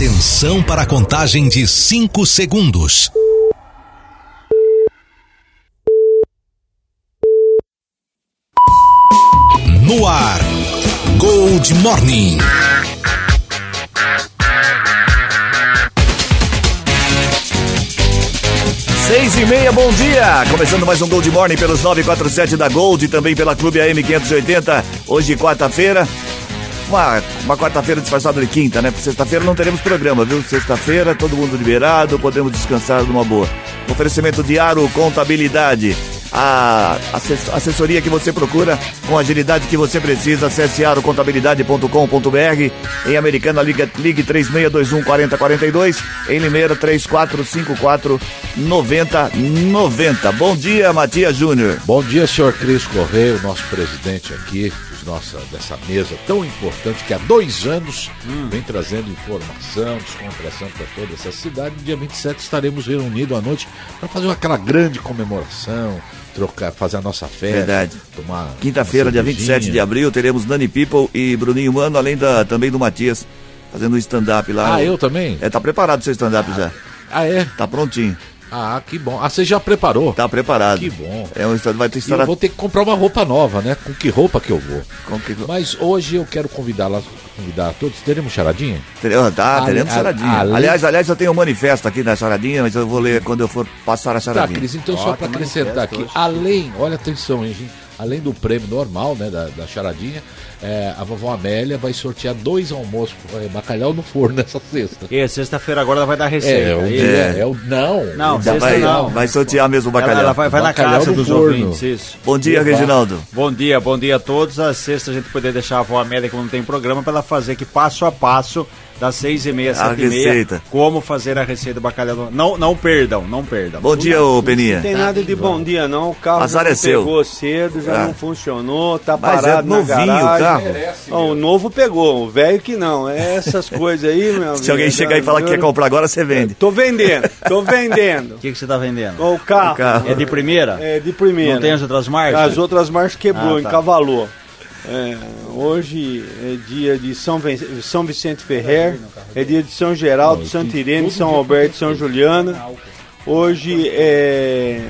Atenção para a contagem de 5 segundos. No ar, Gold Morning. Seis e meia, bom dia! Começando mais um Gold Morning pelos 947 da Gold e também pela Clube AM 580. Hoje, quarta-feira. Uma, uma quarta-feira disfarçada de quinta, né? Sexta-feira não teremos programa, viu? Sexta-feira, todo mundo liberado, podemos descansar numa boa. Oferecimento de Aro Contabilidade a assessoria que você procura com a agilidade que você precisa. Acesse arocontabilidade.com.br. Em Americana, liga, ligue 3621 4042. Em Limeira, 3454 9090. Bom dia, Matias Júnior. Bom dia, senhor Cris Correia, nosso presidente aqui nossa, dessa mesa tão importante que há dois anos hum. vem trazendo informação, descontração para toda essa cidade. No dia 27 estaremos reunidos à noite para fazer aquela grande comemoração, trocar, fazer a nossa festa. Verdade. Tomar Quinta-feira, dia 27 de abril, teremos Dani People e Bruninho Mano, além da, também do Matias, fazendo um stand-up lá. Ah, eu também? É, tá preparado o seu stand-up já. Ah, é? Tá prontinho. Ah, que bom. Ah, você já preparou? Tá preparado. Que bom. É um vai ter estar... Eu vou ter que comprar uma roupa nova, né? Com que roupa que eu vou? Que... Mas hoje eu quero convidar lá, convidar a todos. Teremos charadinha? Teremos, tá, teremos charadinha. aliás, aliás, eu tenho um manifesto aqui na charadinha, mas eu vou ler quando eu for passar a charadinha. Tá, Cris, então só para acrescentar aqui, hoje. além, olha atenção, hein, gente além do prêmio normal, né, da, da charadinha, é, a vovó Amélia vai sortear dois almoços é, bacalhau no forno nessa sexta. E sexta-feira agora ela vai dar receita. É, o dia, é. é o não. Não, sexta vai, não. Vai sortear mesmo o bacalhau. Ela, ela vai, vai na casa dos forno. ouvintes, isso. Bom dia, Reginaldo. Bom dia, bom dia a todos. A sexta a gente poder deixar a vovó Amélia, que não tem programa, para ela fazer aqui passo a passo das seis e meia, sete e meia, como fazer a receita do bacalhau. Não, não perdam, não perdam. Bom dia, ô Peninha. Não tem nada de bom dia, não. O carro Azar é pegou cedo, já ah. não funcionou, tá Mas é parado é novinho, na garagem. O, carro. Oh, o novo pegou, o velho que não. É essas coisas aí, meu Se alguém chegar e falar que quer comprar agora, você vende. Tô vendendo, tô vendendo. O que, que você tá vendendo? O carro. o carro. É de primeira? É de primeira. Não tem as outras marcas? As outras marcas quebrou, ah, tá. encavalou. É, hoje é dia de São, São Vicente Ferrer, é dia de São Geraldo, Santa Irene, São Alberto, São Juliana. Hoje é,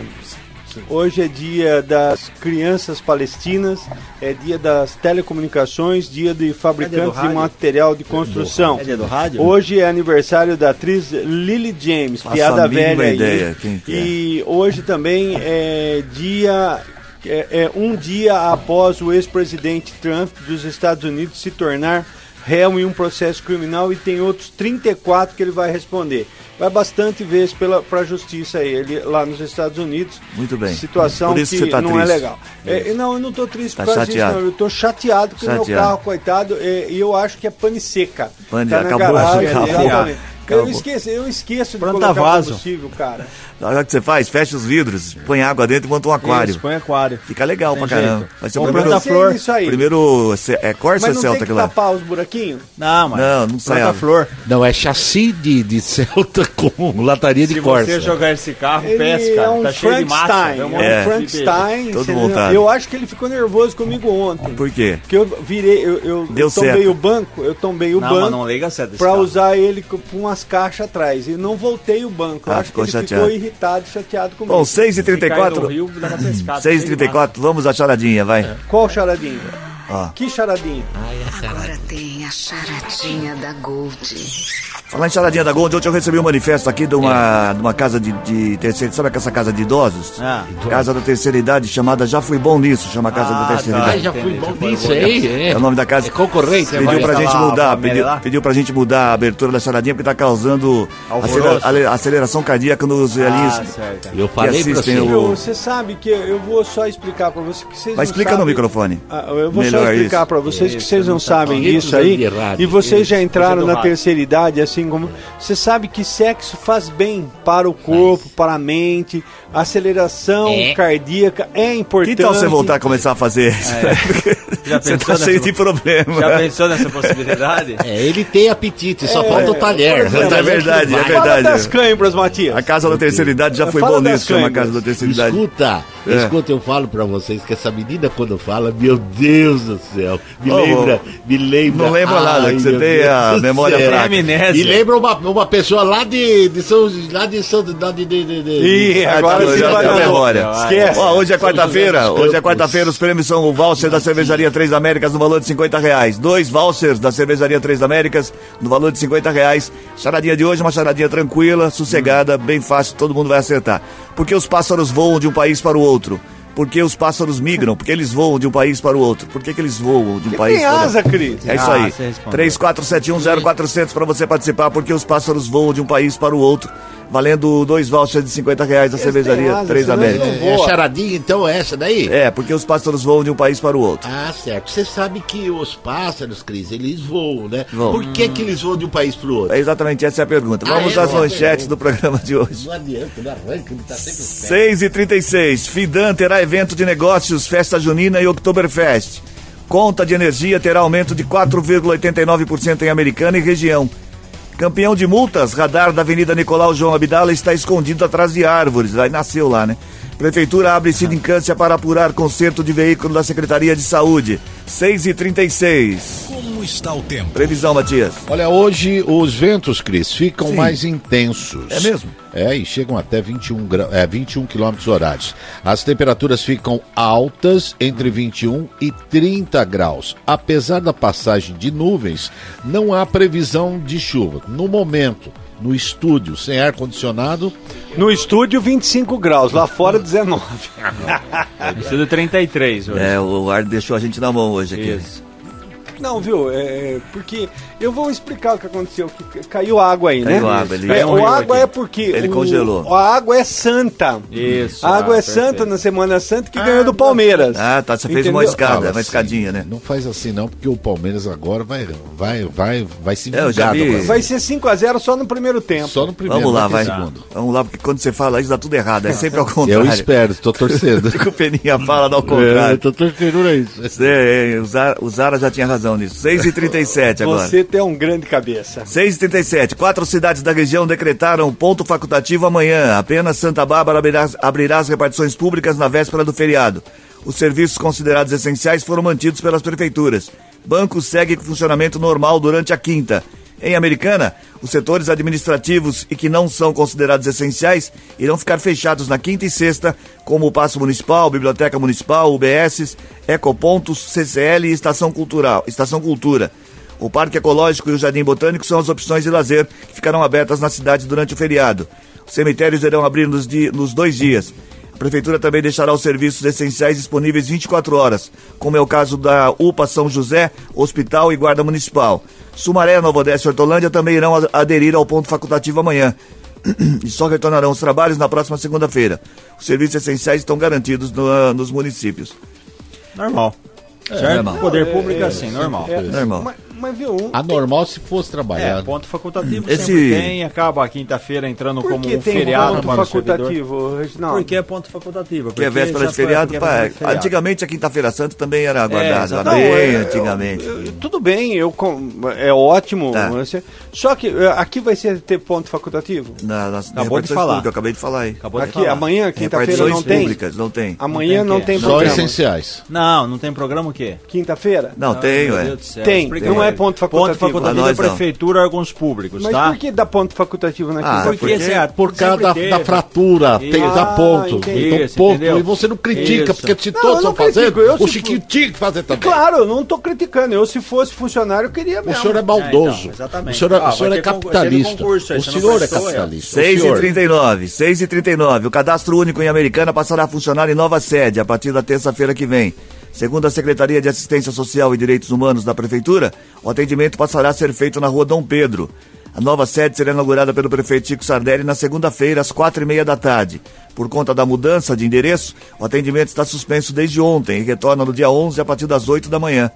hoje é dia das crianças palestinas, é dia das telecomunicações, dia de fabricantes é de material de construção. É dia do rádio? Hoje é aniversário da atriz Lily James, Faço piada velha ideia, aí. E hoje também é dia é, é, um dia após o ex-presidente Trump dos Estados Unidos se tornar réu em um processo criminal e tem outros 34 que ele vai responder. Vai bastante vezes para a justiça ele lá nos Estados Unidos. Muito bem. Situação que tá não triste. é legal. É, não, eu não estou triste tá por causa disso, não. Eu estou chateado com o meu carro, coitado, e, e, eu acho que é pane seca. Pane, tá acabou, garagem, acabou. Eu esqueço, eu esqueço de Planta colocar vaso. combustível, cara. Na hora que você faz, fecha os vidros, põe água dentro e monta um aquário. Isso, põe aquário. Fica legal Tem pra jeito. caramba. Vai ser o primeiro. flor. Isso aí. Primeiro é Corsa ou Celta que lá? tapar os buraquinhos? Não, mas. Não, não sai. flor. Não, é chassi de, de Celta com lataria de Corsa. Se você jogar esse carro, ele pesca. É um tá cheio de massa. É um é. Frankenstein. Todo montado. Eu acho que ele ficou nervoso comigo ontem. Por quê? Porque eu virei, eu, eu, Deu eu tombei certo. o banco, eu tombei o não, banco. Mas não liga certo pra usar ele com umas caixas atrás. E não voltei o banco. Eu ah, acho que ele chateado. ficou irritado, chateado comigo. Bom, 6h34. 6h34, vamos à charadinha, vai. É. Qual charadinha? Ah. Que charadinha? Ai, Agora tem a charadinha da Gold. Falar em charadinha da Gold, ontem eu recebi um manifesto aqui de uma, é. de uma casa de, de terceira Sabe essa casa de idosos? Ah, casa da terceira idade, chamada Já Fui Bom Nisso, chama Casa ah, da Terceira tá. Idade. Ah, já fui bom nisso aí, é. é. o nome da casa. É concorrente. Pediu pra gente mudar, pediu, pediu pra gente mudar a abertura da charadinha porque tá causando acelera, aceleração cardíaca nos ah, velhinhos. Eu falei pra você. O... Você sabe que eu vou só explicar pra você que vocês Mas explica sabem. no microfone. Ah, eu vou Melhor só explicar isso. pra vocês que vocês não sabem isso aí. E vocês já entraram na terceira idade, assim como. Você sabe que sexo faz bem para o corpo, para a mente, aceleração é. cardíaca é importante. Que tal você voltar a começar a fazer isso? É. Já você tá cheio de problema. Já pensou nessa possibilidade? É, ele tem apetite, só é, falta o talher. É, é verdade, é verdade. Fala das câimbras, Matias. A casa da terceira idade já foi bom nisso, chama a casa da terceira idade. Escuta, é. escuta, eu falo pra vocês que essa menina quando fala, meu Deus do céu, me oh, lembra, me lembra. Não lembra nada, que você tem a memória é. fraca. E lembra uma, uma pessoa lá de, de São. Lá de São. Lá de, de, de, de... Ih, agora sim vai a memória. Esquece. Ó, hoje é quarta-feira. Hoje é quarta-feira. Os prêmios são o voucher da cervejaria Três Américas no valor de 50 reais. Dois vouchers da cervejaria Três Américas no valor de 50 reais. Charadinha de hoje, uma charadinha tranquila, sossegada, bem fácil, todo mundo vai acertar. Porque os pássaros voam de um país para o outro. Porque os pássaros migram, porque eles voam de um país para o outro. Por que, que eles voam de um que país tem para o asa, outro? Cris. É isso Ah, aí. respondeu. 34710400 para você participar, porque os pássaros voam de um país para o outro. Valendo dois vouchers de 50 reais da cervejaria asa, Três eles Américas. É, é charadinha, então, essa daí? É, porque os pássaros voam de um país para o outro. Ah, certo. Você sabe que os pássaros, Cris, eles voam, né? Voam. Por que, que eles voam de um país pro outro? É exatamente essa é a pergunta. Ah, Vamos é? às manchetes do programa de hoje. Não adianta, não arranca, ele tá sempre esperto. 6 e 36 Fidan terá evento de negócios, festa junina e Oktoberfest. Conta de energia terá aumento de 4,89% em Americana e região. Campeão de multas, radar da Avenida Nicolau João Abdala está escondido atrás de árvores. Aí nasceu lá, né? Prefeitura abre sindicância para apurar conserto de veículo da Secretaria de Saúde. 6 e 36 Como está o tempo? Previsão, Matias. Olha, hoje os ventos, Cris, ficam Sim. mais intensos. É mesmo? É, e chegam até 21, gra... é, 21 quilômetros horários. As temperaturas ficam altas entre 21 e 30 graus. Apesar da passagem de nuvens, não há previsão de chuva. No momento, no estúdio, sem ar-condicionado, No estúdio, 25 graus. Lá fora, 19. Precisa de 33 hoje. É, o ar deixou a gente na mão hoje aqui. Isso. Não, viu? É, porque eu vou explicar o que aconteceu. Que caiu água aí, Caiu né? água, ele- É, Caiu o água aqui. é porque Ele o- congelou. A água é santa. Isso. A água ah, é santa perfeito. na Semana Santa que ganhou do Palmeiras. Ah, tá. Você fez uma escada, Fala uma assim, escadinha, né? Não faz assim não, porque o Palmeiras agora vai, vai, vai, vai se É, eu já vingar vi. Vai ser 5x0 só no primeiro tempo. Só no primeiro, Vamos lá, vai. segundo. Vamos lá, porque quando você fala isso dá tudo errado. É sempre ao Eu contrário. espero, tô torcendo. o Peninha fala dá ao É, contrário. tô torcendo é isso. É, é, o Zara- o Zara já tinha razão nisso. 6h37 agora. Você tem um grande cabeça. 6h37. Quatro cidades da região decretaram ponto facultativo amanhã. Apenas Santa Bárbara abrirá, abrirá as repartições públicas na véspera do feriado. Os serviços considerados essenciais foram mantidos pelas prefeituras. Banco segue com funcionamento normal durante a quinta. Em Americana, os setores administrativos e que não são considerados essenciais irão ficar fechados na quinta e sexta, como o Paço Municipal, Biblioteca Municipal, UBS, Ecopontos, CCL e Estação Cultural, Estação Cultura. O Parque Ecológico e o Jardim Botânico são as opções de lazer que ficarão abertas na cidade durante o feriado. Os cemitérios irão abrir nos, di- nos dois dias. A Prefeitura também deixará os serviços essenciais disponíveis 24 horas, como é o caso da UPA São José, Hospital e Guarda Municipal. Sumaré, Nova Odessa e Hortolândia também irão aderir ao ponto facultativo amanhã. e só retornarão os trabalhos na próxima segunda-feira. Os serviços essenciais estão garantidos no- nos municípios. Normal. certo? normal. Poder público é assim, normal. É, Normal. Mas, mas viu, um- Anormal se fosse É, trabalhar. ponto facultativo Esse- sempre tem, acaba a quinta-feira entrando como um tem feriado ponto para facultativo, Reginaldo? Porque é ponto facultativo. Que é porque véspera já de foi- feriado, porque é véspera de feriado. antigamente a quinta-feira santa também era aguardada, exatamente. bem Não, é- antigamente. eu- eu- tudo bem, eu com- é ótimo. Tá. você- só que é, aqui vai ser ter ponto facultativo. Na, nas Acabou de falar. públicas, eu acabei de falar aí. Acabou de Aqui, falar. amanhã, quinta-feira, não tem. públicas, não tem. Amanhã Não não tem tem quê? Só programa. essenciais. Não, não tem programa o quê? Quinta-feira? Não, tem, meu ué. Tem, não aí. É ponto facultativo. Ponto facultativo Ah, é não. prefeitura, órgãos públicos, Mas tá? por que dá ponto facultativo na Ah? Porque, porque- certo, Por causa da, da fratura, tem, Isso. dá ponto. entendi. Então, Isso, ponto. entendeu? E você não critica, Isso. porque se Não, todos estão fazendo, eu o Chiquinho tinha que fazer também. Claro, eu não tô criticando. Eu, se fosse funcionário, eu queria O mesmo. senhor é maldoso. então, exatamente. o senhor, é- Ah, o senhor é capitalista. teve concurso aí, o você não senhor é é. capitalista. O 6 e senhor- 39 6 e 39 O cadastro único em Americana passará a funcionar em nova sede a partir da terça-feira que vem. Segundo a Secretaria de Assistência Social e Direitos Humanos da Prefeitura, o atendimento passará a ser feito na rua Dom Pedro. A nova sede será inaugurada pelo prefeito Chico Sardelli na segunda-feira, às quatro e meia da tarde. Por conta da mudança de endereço, o atendimento está suspenso desde ontem e retorna no dia 11 a partir das 8 da manhã.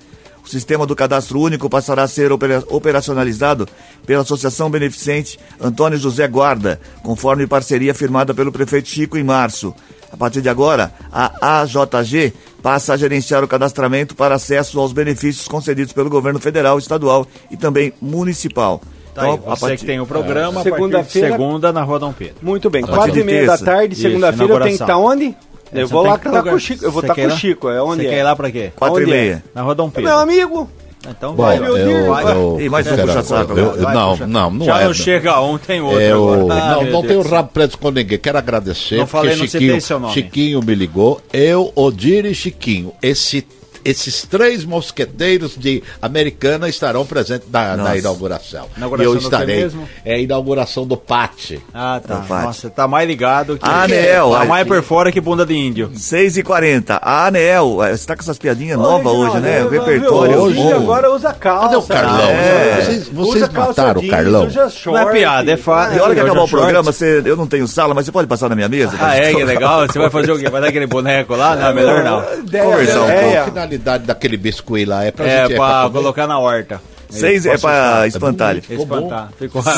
O sistema do cadastro único passará a ser opera- operacionalizado pela Associação Beneficente Antônio José Guarda, conforme parceria firmada pelo prefeito Chico em março. A partir de agora, a AJG passa a gerenciar o cadastramento para acesso aos benefícios concedidos pelo governo federal, estadual e também municipal. Tá aí, Então, a você partir- que tem o programa, de Segunda-feira- segunda na Rua Dom Pedro. Muito bem. Quatro e meia da tarde, segunda-feira, eu tenho que estar inauguração. onde? Eu Você vou tem lá estar lugar- com o Chico. Eu vou estar quer com o? Chico. É onde Você é? quer ir lá pra quê? Quatro e é? meia. Na Rua Dom É Pedro. Meu amigo. Então Bom, vai, eu, eu, vai. Eu, e mais um puxa-saco. Não, não, não Já é. não chega um, tem outro. Eu, ah, não, não tenho rabo preto com ninguém. Quero agradecer. Não falei, não Chiquinho, Chiquinho me ligou. Eu, Odir e Chiquinho. Esse esses três mosqueteiros de Americana estarão presentes na, na inauguração. inauguração. E eu estarei. É a inauguração do PAT. Ah, tá. Nossa, tá mais ligado que. Anel. Tá mais por fora que bunda de índio. 6h40. A Anel. Você tá com essas piadinhas novas hoje, né? O repertório. Hoje agora usa calça. Cadê o Carlão? É. Vocês, vocês mataram o Carlão? Não é piada, é fácil. E a hora que acabar o programa, você, eu não tenho sala, mas você pode passar na minha mesa? Ah, é, que legal. Você vai fazer o quê? Vai dar aquele boneco lá? Não, melhor não. Conversar um pouco. Finalidade daquele biscoito lá? É pra, é gente, pra é pra colocar na horta. Seis, é para espantalho. Espantar.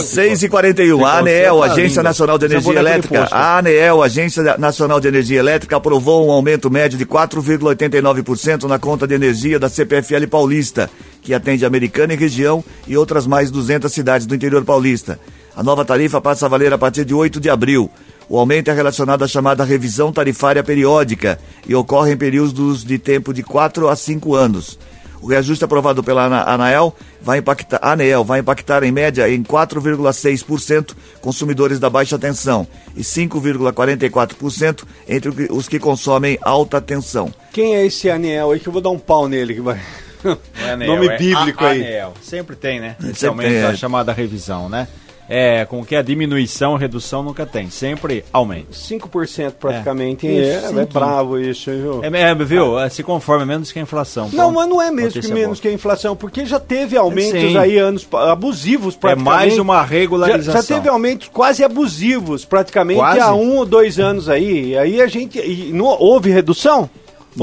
6 e 41 A ANEEL, Agência Nacional de Energia Elétrica. A ANEEL, Agência Nacional de Energia Elétrica, aprovou um aumento médio de 4,89% na conta de energia da CPFL Paulista, que atende Americana e região e outras mais 200 cidades do interior paulista. A nova tarifa passa a valer a partir de 8 de abril. O aumento é relacionado à chamada revisão tarifária periódica e ocorre em períodos de tempo de 4 a 5 anos. O reajuste aprovado pela ANAEL vai impactar, ANEEL vai impactar em média em 4,6% consumidores da baixa tensão e 5,44% entre os que consomem alta tensão. Quem é esse ANEEL aí que eu vou dar um pau nele que vai... É Anel, Nome é bíblico é aí. ANEEL. Sempre tem, né? Esse Sempre aumento, tem, é. a chamada revisão, né? É, com que a diminuição, redução nunca tem, sempre aumenta. 5% praticamente, é, é, é bravo isso, viu? É, é viu? Ah. Se conforma menos que a inflação. Não, mas não é mesmo que menos que a inflação, porque já teve aumentos Sim. aí anos abusivos praticamente. É mais uma regularização. Já, já teve aumentos quase abusivos praticamente quase? há um ou dois anos aí. E aí a gente. E não, houve redução?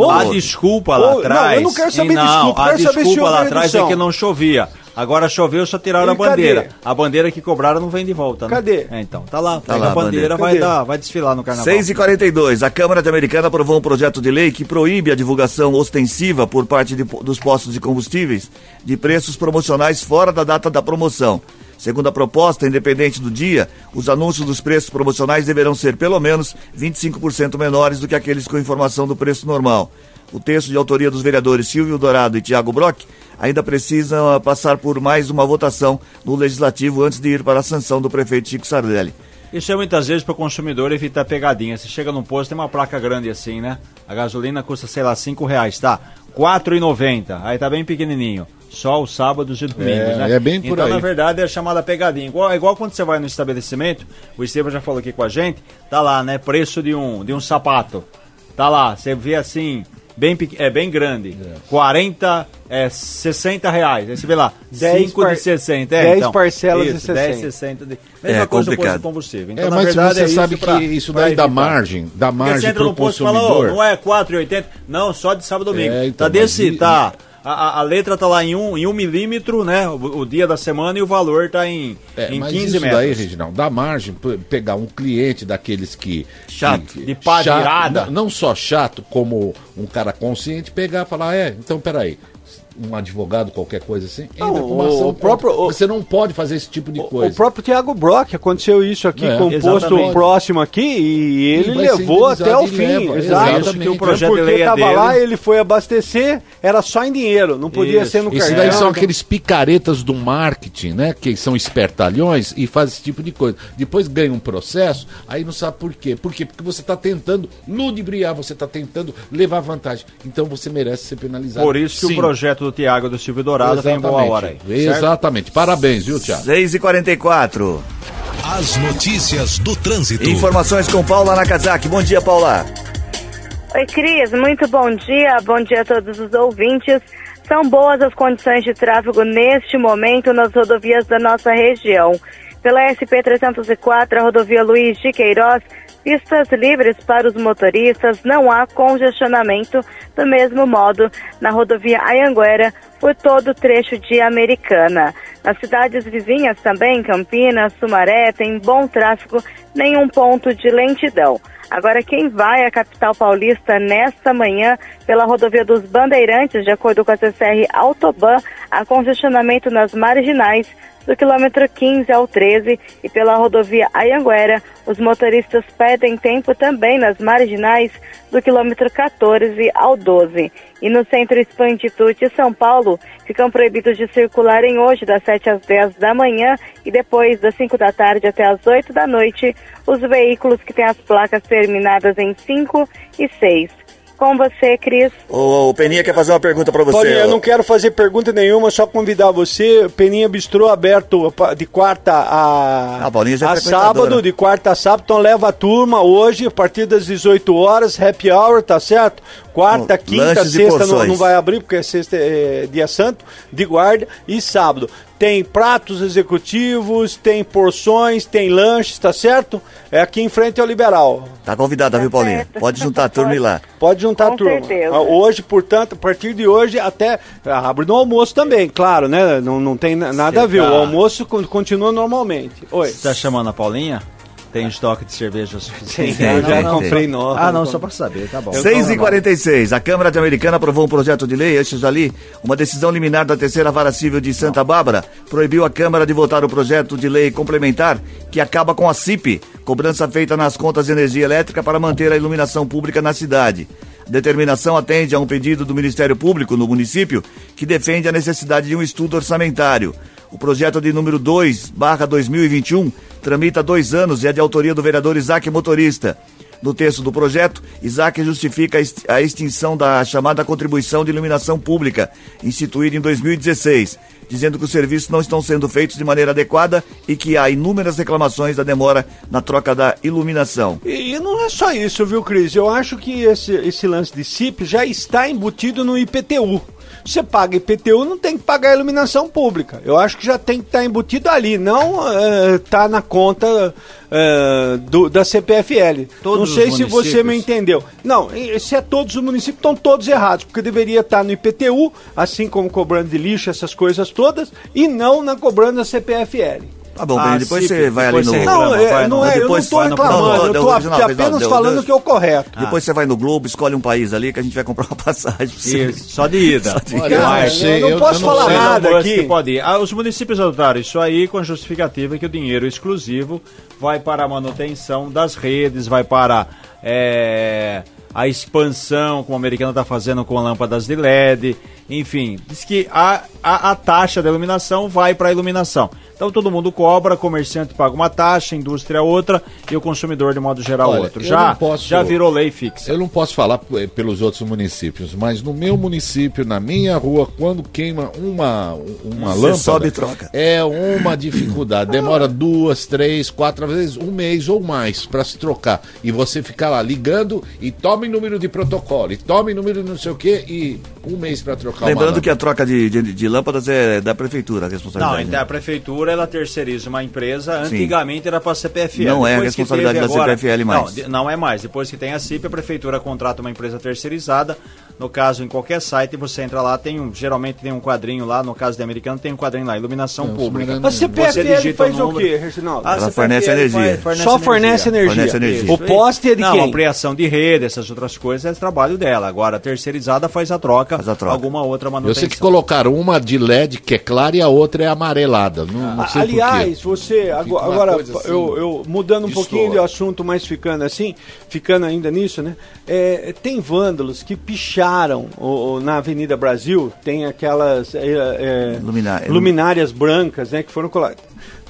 A desculpa lá atrás. Não, eu não quero saber não, desculpa. A desculpa lá atrás é que não chovia. Agora choveu, só tiraram e a bandeira. Cadê? A bandeira que cobraram não vem de volta, né? Cadê? É, então, tá lá. Tá lá a bandeira, bandeira. Vai, dar, vai desfilar no carnaval. 6h42. A Câmara de Americana aprovou um projeto de lei que proíbe a divulgação ostensiva por parte de, dos postos de combustíveis de preços promocionais fora da data da promoção. Segundo a proposta, independente do dia, os anúncios dos preços promocionais deverão ser pelo menos 25% menores do que aqueles com informação do preço normal. O texto de autoria dos vereadores Silvio Dourado e Tiago Brock ainda precisa passar por mais uma votação no Legislativo antes de ir para a sanção do prefeito Chico Sardelli. Isso é muitas vezes para o consumidor evitar pegadinha. Você chega num posto, tem uma placa grande assim, né? A gasolina custa, sei lá, cinco reais, tá? R$ 4,90. Aí tá bem pequenininho. Só os sábados e domingos, é, né? É bem por então, aí. na verdade, é chamada pegadinha. Igual, é igual quando você vai no estabelecimento, o Estevam já falou aqui com a gente, tá lá, né? Preço de um, de um sapato. Tá lá, você vê assim, bem, é bem grande. É. 40, é, 60 reais. Aí você vê lá, 5 par... de 60. É, 10 então, parcelas isso, de 60. 10, 60 de... Mesma é, coisa complicado. do combustível. Então, é, mas verdade, você é sabe que isso daí dá margem, dá margem para o consumidor. Fala, oh, não é 4,80? Não, só de sábado e domingo. É, então, tá desse, e... a, a, letra tá lá em um, em um milímetro, né? O, o dia da semana e o valor tá em, é, em mas 15 isso metros. daí, Reginaldo, dá margem pegar um cliente daqueles que. Chato, que, de pá chato, não, não só chato, como um cara consciente, pegar e falar: é, então peraí, um advogado, qualquer coisa assim, entra não, com uma ação. O próprio, você não pode fazer esse tipo de coisa. O próprio Tiago Brock aconteceu isso aqui é, com um posto próximo aqui e ele e levou até o fim. Leva, exatamente. Que o projeto porque estava é lá, ele foi abastecer, era só em dinheiro, não podia isso. ser no cartão. Isso daí são aqueles picaretas do marketing, né? Que são espertalhões e fazem esse tipo de coisa. Depois ganha um processo, aí não sabe por quê. Por quê? Porque você está tentando ludibriar, você está tentando levar vantagem. Então você merece ser penalizado. Por isso que Sim. o projeto do Tiago do Silvio Dourado Exatamente. tem boa hora aí. Exatamente. Certo? Parabéns, viu, Tiago? 6 e 44 As notícias do trânsito. Informações com Paula Nakazaki. Bom dia, Paula. Oi, Cris. Muito bom dia. Bom dia a todos os ouvintes. São boas as condições de tráfego neste momento nas rodovias da nossa região. Pela SP-304, a rodovia Luiz de Queiroz, pistas livres para os motoristas, não há congestionamento. Do mesmo modo, na rodovia Ayanguera, por todo o trecho de Americana. Nas cidades vizinhas também, Campinas, Sumaré, tem bom tráfego, nenhum ponto de lentidão. Agora, quem vai à capital paulista nesta manhã pela rodovia dos Bandeirantes, de acordo com a CCR Autoban, há congestionamento nas marginais do quilômetro 15 ao 13 e pela rodovia Ayanguera, os motoristas pedem tempo também nas marginais do quilômetro 14 ao 12. E no centro Expanditude São Paulo, ficam proibidos de circularem hoje das 7 às 10 da manhã e depois das 5 da tarde até as 8 da noite os veículos que têm as placas terminadas em 5 e 6 com você, Cris. O, o Peninha quer fazer uma pergunta para você. Paulinha, eu não quero fazer pergunta nenhuma, só convidar você. Peninha Bistrô aberto de quarta a, ah, já a sábado, de quarta a sábado. Então leva a turma hoje, a partir das 18 horas, happy hour, tá certo? Quarta, quinta, sexta não, não, vai abrir, porque é sexta é dia santo, de guarda, e sábado. Tem pratos executivos, tem porções, tem lanches, tá certo? É aqui em frente ao Liberal. Tá convidada, tá viu, Paulinha? Certo. Pode juntar a turma e lá. Pode juntar Com a turma. Certeza. Ah, hoje, portanto, a partir de hoje até. Ah, abre no almoço também, claro, né? Não, não tem nada Cê a ver. Tá... O almoço continua normalmente. Oi. Você tá chamando a Paulinha? Tem estoque de cerveja suficiente? Sim, eu já não, comprei nova. Ah, não, só para saber, tá bom. 6h46. A Câmara de Americana aprovou um projeto de lei, antes ali, uma decisão liminar da terceira vara civil de Santa Bárbara proibiu a Câmara de votar o projeto de lei complementar que acaba com a CIP, cobrança feita nas contas de energia elétrica para manter a iluminação pública na cidade. A determinação atende a um pedido do Ministério Público no município que defende a necessidade de um estudo orçamentário. O projeto de número 2, barra 2021, tramita dois anos e é de autoria do vereador Isaac Motorista. No texto do projeto, Isaac justifica a extinção da chamada contribuição de iluminação pública, instituída em 2016, dizendo que os serviços não estão sendo feitos de maneira adequada e que há inúmeras reclamações da demora na troca da iluminação. E, e não é só isso, viu, Cris? Eu acho que esse, esse lance de CIP já está embutido no IPTU. Você paga IPTU, não tem que pagar iluminação pública. Eu acho que já tem que estar tá embutido ali, não está eh, na conta uh, do, da CPFL. Todos não sei se você me entendeu. Não, se é todos os municípios, estão todos errados, porque deveria estar no IPTU, assim como cobrando de lixo, essas coisas todas, e não na cobrando da CPFL. Tá bom, ah, depois você vai ali no. Não, é, não é, eu não estou reclamando, eu estou apenas falando o que é o correto. Ah. Depois você vai no Globo, escolhe um país ali que a gente vai comprar uma passagem. Isso, só de ida. Só de ida. Olha, eu, não posso falar nada aqui. Pode ir. Ah, os municípios adotaram isso aí com a justificativa que o dinheiro exclusivo vai para a manutenção das redes, vai para. É, a expansão, como a americana está fazendo com lâmpadas de LED, enfim, diz que a, a, a taxa da iluminação vai para a iluminação. Então todo mundo cobra, comerciante paga uma taxa, indústria outra e o consumidor de modo geral Olha, outro. Já, posso, já virou lei fixa. Eu não posso falar pelos outros municípios, mas no meu município, na minha rua, quando queima uma, uma Você lâmpada, sobe e troca. é uma dificuldade. Demora duas, três, quatro vezes, um mês ou mais para se trocar. E você ficar lá ligando e tome número de protocolo, e tome número de não sei o que, e um mês para trocar Lembrando que a troca de, de, de, lâmpadas é da prefeitura, a responsabilidade. Não, então a prefeitura ela terceiriza uma empresa, antigamente Sim. era para a CPFL. Não é a responsabilidade da agora, CPFL mais. Não, não é mais. Depois que tem a CIP, a prefeitura contrata uma empresa terceirizada. No caso, em qualquer site, você entra lá, tem um, geralmente tem um quadrinho lá, no caso de americano, tem um quadrinho lá, iluminação não, pública. A CPFL faz o, o quê, Reginaldo? Ela fornece energia. Fornece Só fornece energia. Fornece energia. O poste é de não, quem? Ampliação de rede, essas outras coisas, é trabalho dela. Agora, a terceirizada faz a troca, faz a troca. alguma outra manutenção. Eu sei que colocaram uma de LED que é clara e a outra é amarelada. Não, não sei Aliás, você, agora, agora assim, eu, eu, mudando um pouquinho de assunto, mas ficando assim, ficando ainda nisso, né? É, tem vândalos que picharam o, o, na Avenida Brasil, tem aquelas é, é, luminárias brancas, né, que foram colocadas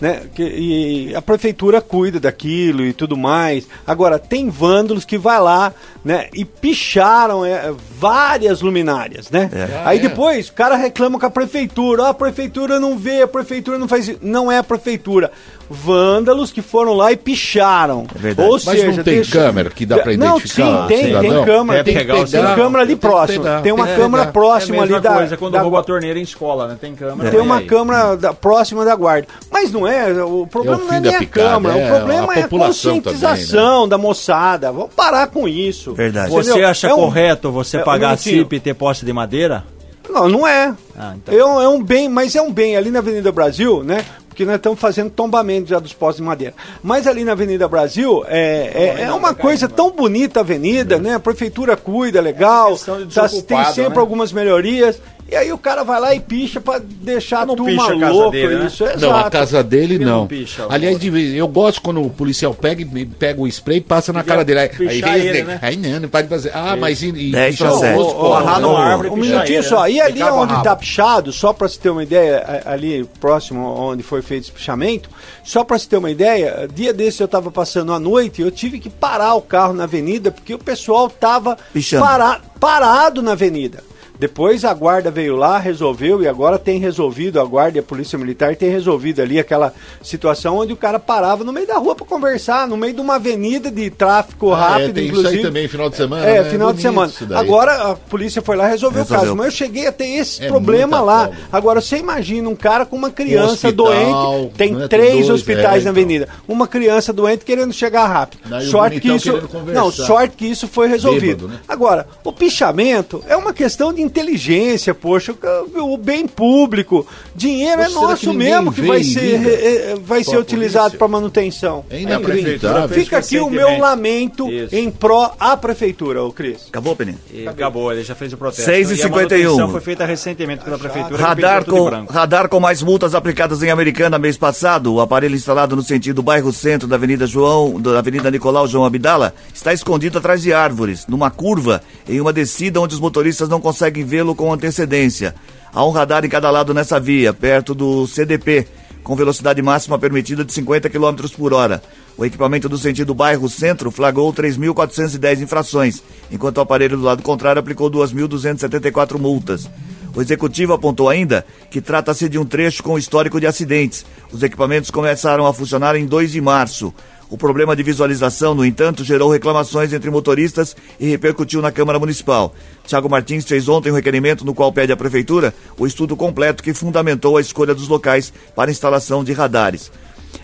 né? Que, e a prefeitura cuida daquilo e tudo mais. Agora, tem vândalos que vai lá, né? E picharam é, várias luminárias, né? É. Aí ah, é. depois o cara reclama com a prefeitura. Ah, a prefeitura não vê, a prefeitura não faz isso. Não é a prefeitura vândalos que foram lá e picharam. É verdade. Ou Mas seja, não tem deixa... câmera que dá para identificar? Não, sim, tem, tem câmera. Tem, tem, tem câmera ali próximo. Tem uma câmera próxima é ali da. coisa quando da... rouba a torneira em escola, né? Tem câmera. Tem uma câmera da, próxima da guarda. Mas não é, o problema é não é nem a câmera, o problema é a conscientização também, né? da moçada. Vamos parar com isso. Verdade. Você acha é um... correto você pagar a CIP e ter posse de madeira? Não, não é. Ah, então. é. um bem, mas é um bem ali na Avenida Brasil, né? porque nós estamos fazendo tombamento já dos postos de madeira. Mas ali na Avenida Brasil é, é, é uma coisa tão bonita a avenida, né? A prefeitura cuida, legal, tá, tem sempre né? algumas melhorias. E aí o cara vai lá e picha pra deixar a Não turma picha a casa louca. dele, né? Isso, é Não, a casa dele Ele não. não picha, Aliás, de eu gosto quando o policial pega e pega o spray e passa na cara dele. Aí, vem ele, né? Aí não, não pode fazer. Ah, mas e, e Dez pichar pra o sete. rosto, Ô, pô, amarrar não. numa árvore Um minutinho ele, só. né? E ali onde tá pichado, só pra se ter uma ideia, a- ali próximo onde foi feito esse pichamento, só pra se ter uma ideia, dia desse eu tava passando à noite e eu tive que parar o carro na avenida porque o pessoal tava para- parado na avenida. Depois a guarda veio lá, resolveu e agora tem resolvido, a guarda e a polícia militar tem resolvido ali aquela situação onde o cara parava no meio da rua pra conversar, no meio de uma avenida de tráfico Ah, é, rápido, tem isso inclusive. aí também, final de semana. É, né? final de Bonito semana. isso. Agora a polícia foi lá e resolveu, o Resolveu. caso. Mas eu cheguei a ter esse É problema lá. folga. Agora você imagina um cara com uma criança hospital, doente. Tem né, tem três dois, hospitais é, na então. avenida. Uma criança doente querendo chegar rápido. Daí sorte que isso. Não, sorte que isso foi resolvido. Bêbado, né? Agora, o pichamento é uma questão de inteligência, poxa. O bem público. Dinheiro é Ou nosso mesmo que vai ser, eh, vai ser utilizado para manutenção. É prefeitura inacreditável. Fica aqui o meu lamento Isso. em pró à prefeitura, ô Cris. Acabou, Peninha? Acabou, ele já fez o protesto. Seis e a cinquenta e um. manutenção foi feita recentemente pela prefeitura. Radar com, radar com mais multas aplicadas em Americana mês passado. O aparelho instalado no sentido bairro centro da Avenida João, da Avenida Nicolau João Abdala, está escondido atrás de árvores, numa curva, em uma descida onde os motoristas não conseguem vê-lo com antecedência. Há um radar em cada lado nessa via, perto do CDP, com velocidade máxima permitida de 50 km por hora. O equipamento do sentido bairro centro flagrou 3.410 infrações, enquanto o aparelho do lado contrário aplicou 2.274 multas. O executivo apontou ainda que trata-se de um trecho com histórico de acidentes. Os equipamentos começaram a funcionar em 2 de março. O problema de visualização, no entanto, gerou reclamações entre motoristas e repercutiu na Câmara Municipal. Tiago Martins fez ontem um requerimento no qual pede à Prefeitura o estudo completo que fundamentou a escolha dos locais para instalação de radares.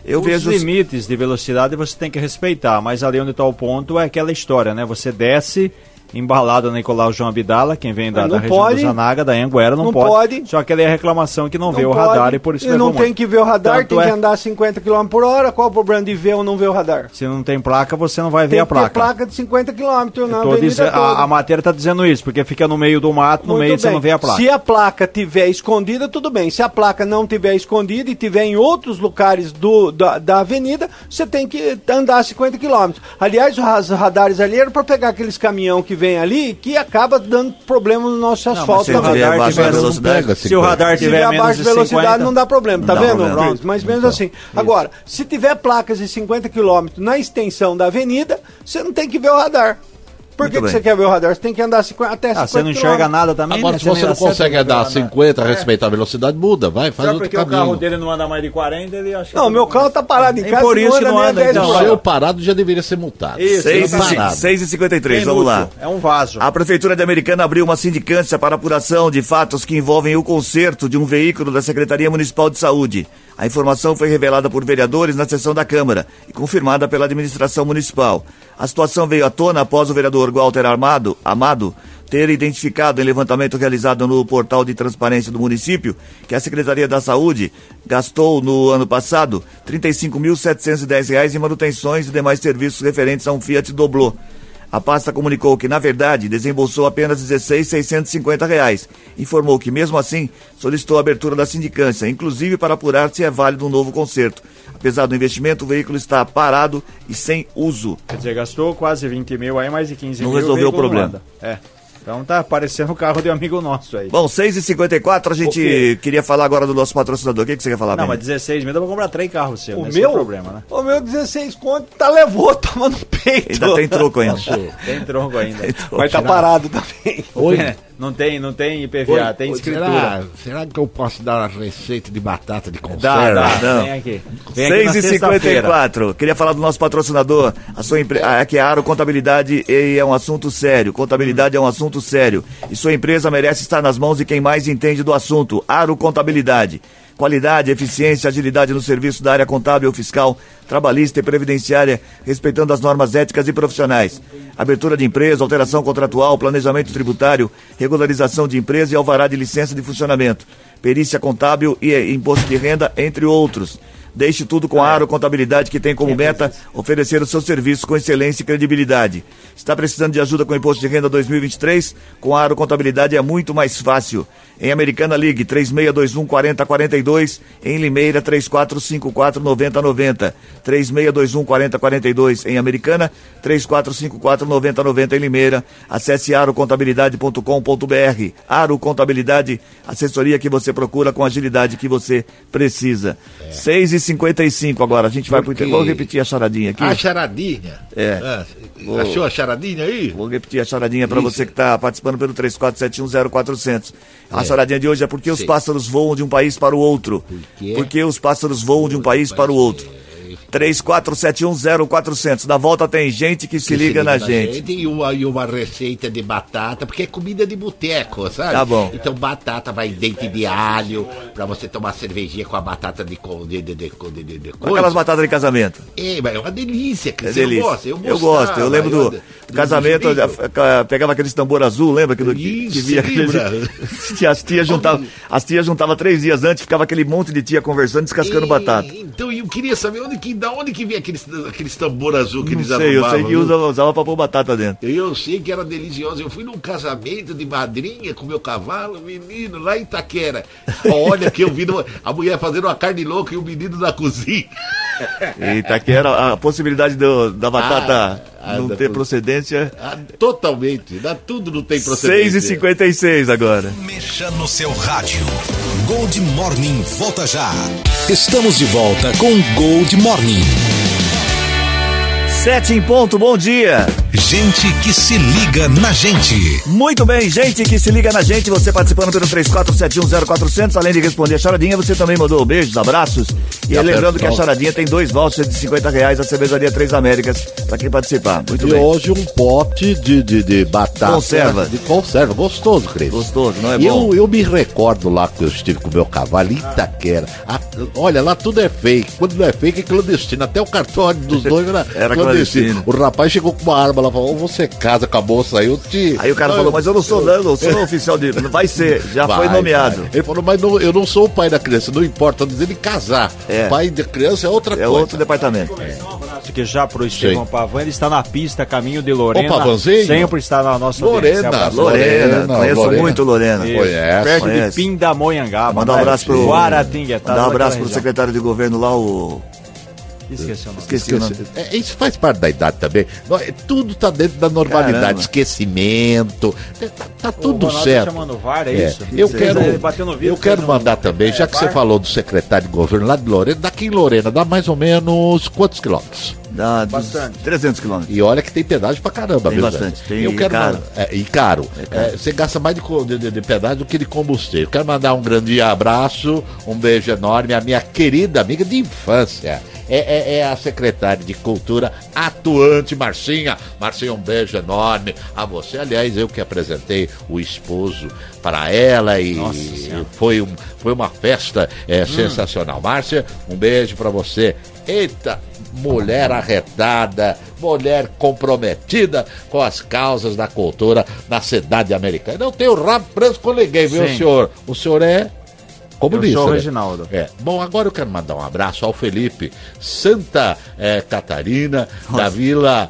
Eu Os vejo. limites de velocidade você tem que respeitar, mas ali onde está o ponto é aquela história, né? Você desce embalado na Nicolau João Abdala, quem vem da, da não região pode. do Zanaga, da Anguera, não, Não pode. pode. Só que ali é a reclamação que não, vê o pode. radar e por isso E não tem muito. que ver o radar, Tanto tem é, que andar 50 km por hora. Qual o problema de ver ou não ver o radar? Se não tem placa, você não vai ver Tem a que ter placa. placa de 50 km na avenida a, a matéria está dizendo isso, porque fica no meio do mato, no Muito meio você bem. não vê a placa. Se a placa tiver escondida, tudo bem. Se a placa não tiver escondida e tiver em outros lugares do, da, da avenida, você tem que andar 50 km. Aliás, os radares ali eram para pegar aqueles caminhão que vem ali que acaba dando problema no nosso mas asfalto se também. tiver radar tiver- velocidade. Se o radar Se tiver tiver menos abaixo de de velocidade 50, não dá problema, tá Não dá vendo, problema. Mais ou menos assim. Agora, se tiver placas de 50 km na extensão da avenida, você não tem que ver o radar. Por Muito que, que você quer ver o radar? Você tem que andar 50, até 50 Ah, você não enxerga nada também? Agora, né? se você não consegue o andar radar. 50, respeitar a velocidade, muda, vai, faz Só outro porque o caminho. carro dele não anda mais de 40, ele acha Não, que meu carro tá parado em É casa por isso que não anda, 10 então. por O hora. seu parado já deveria ser multado. Isso, Seis Seu e, parado. 6 e 53 Tem vamos lá. É um vaso. A Prefeitura de Americana abriu uma sindicância para apuração de fatos que envolvem o conserto de um veículo da Secretaria Municipal de Saúde. A informação foi revelada por vereadores na sessão da Câmara e confirmada pela administração municipal. A situação veio à tona após o vereador Walter Armado, Amado ter identificado em levantamento realizado no portal de transparência do município que a Secretaria da Saúde gastou no ano passado 35.710 reais em manutenções e demais serviços referentes a um Fiat Doblô. A pasta comunicou que, na verdade, desembolsou apenas 16.650 reais. Informou que, mesmo assim, solicitou a abertura da sindicância, inclusive para apurar se é válido um novo conserto. Apesar do investimento, o veículo está parado e sem uso. Quer dizer, gastou quase 20 mil aí, mais de 15 Não mil. resolveu veículo o problema. não. É. Então tá parecendo o carro de um amigo nosso aí. Bom, 6h54, a gente queria falar agora do nosso patrocinador. O que, que você quer falar, Não, Beni? mas 16 mil dá pra comprar três carros seus. O Esse é meu? o problema, né? O meu 16 conto tá levou, toma no peito. Ainda tem troco ainda. Tem tronco ainda. Mas tá parado também. Oi. É, não tem, não tem IPVA, tem escritura. Será, será que eu posso dar a receita de batata de conserva? Dá, dá. Não. Vem aqui. Vem aqui na 6 e sexta-feira. 54 Queria falar do nosso patrocinador, a sua empre... a- que é a Aro Contabilidade e é um assunto sério. Contabilidade é um assunto sério. E sua empresa merece estar nas mãos de quem mais entende do assunto. Aro Contabilidade. Qualidade, eficiência, agilidade no serviço da área contábil, fiscal, trabalhista e previdenciária, respeitando as normas éticas e profissionais. Abertura de empresa, alteração contratual, planejamento tributário, regularização de empresa e alvará de licença de funcionamento. Perícia contábil e imposto de renda, entre outros. Deixe tudo com a Aro Contabilidade, que tem como meta oferecer o seu serviço com excelência e credibilidade. Está precisando de ajuda com o Imposto de Renda 2023? Com a Aro Contabilidade é muito mais fácil. Em Americana Ligue 3621 4042, em Limeira 3454 9090. 3621 4042 em Americana, 3454 9090 em Limeira. Acesse arocontabilidade.com.br. Aro Contabilidade, assessoria que você procura com agilidade que você precisa. É. 6 e 55 agora, a gente vai Porque... pro Vou repetir a charadinha aqui. A charadinha? É. Ah, vou... Achou a charadinha aí? Vou repetir a charadinha para você que está participando pelo 34710400. A é. charadinha de hoje é porque os pássaros voam de um país para o outro. Por porque os pássaros voam de um país para o outro. 34710400. Na volta tem gente que se, que liga, se liga na, na gente. gente. E, uma, e uma receita de batata, porque é comida de boteco, sabe? Tá bom. Então batata vai dente de alho, pra você tomar cervejinha com a batata de, de, de, de, de, de, de Aquelas batatas de casamento. É, mas é uma delícia, Cris. É delícia. Gosta? Eu, eu gosto. Eu lembro do, do casamento, pegava aqueles tambor azul, lembra? Que, Isso, que via aquele, as tias juntavam as tias juntava três dias antes, ficava aquele monte de tia conversando, descascando e, batata. Então eu queria saber onde que da onde que vem aqueles, aqueles tambor azul que não eles sei, Eu sei que usava, usava pra pôr batata dentro. Eu sei que era delicioso. Eu fui num casamento de madrinha com meu cavalo, menino, lá em Itaquera. Olha que eu vi a mulher fazendo uma carne louca e o menino na cozinha. Itaquera, a possibilidade do, da batata ah, não ter procedência. Ah, totalmente. Dá, tudo não tem procedência. 6h56 agora. Mexa no seu rádio. Gold Morning volta já. Estamos de volta com Gold Morning. Sete em ponto, bom dia. Gente que se liga na gente. Muito bem, gente que se liga na gente. Você participando pelo 34710400, além de responder a charadinha, você também mandou beijos, abraços. E, e lembrando que a charadinha tem dois vouchers de 50 reais da cervejaria Três Américas para quem participar. Muito e bem. E hoje um pote de, de, de batata. Conserva. De conserva. Gostoso, Cris. Gostoso, não é e bom? Eu, eu me recordo lá que eu estive com o meu cavalo em Itaquera. A, olha, lá tudo é fake. Quando não é fake, é clandestino. Até o cartório dos dois era, era clandestino. O rapaz chegou com uma arma lá ou você casa com a moça aí, eu te. Aí o cara falou: mas eu não sou, não, não sou oficial de. Vai ser, já vai, foi nomeado. Vai. Ele falou: mas não, eu não sou o pai da criança, não importa, dizendo em casar. É. O pai da criança é outra é coisa. É outro departamento. É. Que já pro Estevão Pavan, ele está na pista, caminho de Lorena. O Pavanzinho? Sempre está na nossa Lorena, Lorena, Lorena, conheço Lorena. muito Lorena. Conhece. Perto conhece. de Pindamonhangaba. Manda um abraço pro Guaratinguetá. Manda um abraço pro secretário de governo lá, o Esqueci o nome. Esqueci o nome. É, isso faz parte da idade também. É, tudo tá dentro da normalidade. Caramba. Esquecimento. Tá, tá tudo o certo. Tá chamando VAR, é, é isso? Eu quero, eu quero mandar também, já que você falou do secretário de governo lá de Lorena, daqui em Lorena, dá mais ou menos quantos quilômetros? Dá bastante. 300 quilômetros. E olha que tem pedágio pra caramba, tem viu? bastante. Tem eu quero caro. É, e caro. É caro. É, você gasta mais de, de, de, pedágio do que de combustível. Quero mandar um grande abraço, um beijo enorme à minha querida amiga de infância. É, é, é, a secretária de Cultura atuante, Marcinha. Marcinha, um beijo enorme a você. Aliás, eu que apresentei o esposo para ela e foi, um, foi uma festa é, hum. sensacional. Márcia, um beijo para você. Eita, mulher arretada, mulher comprometida com as causas da cultura na cidade americana. Não tenho rabo preso com ninguém, viu, Sim. senhor? O senhor é como eu sou o né? Reginaldo. É. Bom, agora eu quero mandar um abraço ao Felipe Santa é, Catarina, Nossa. da Vila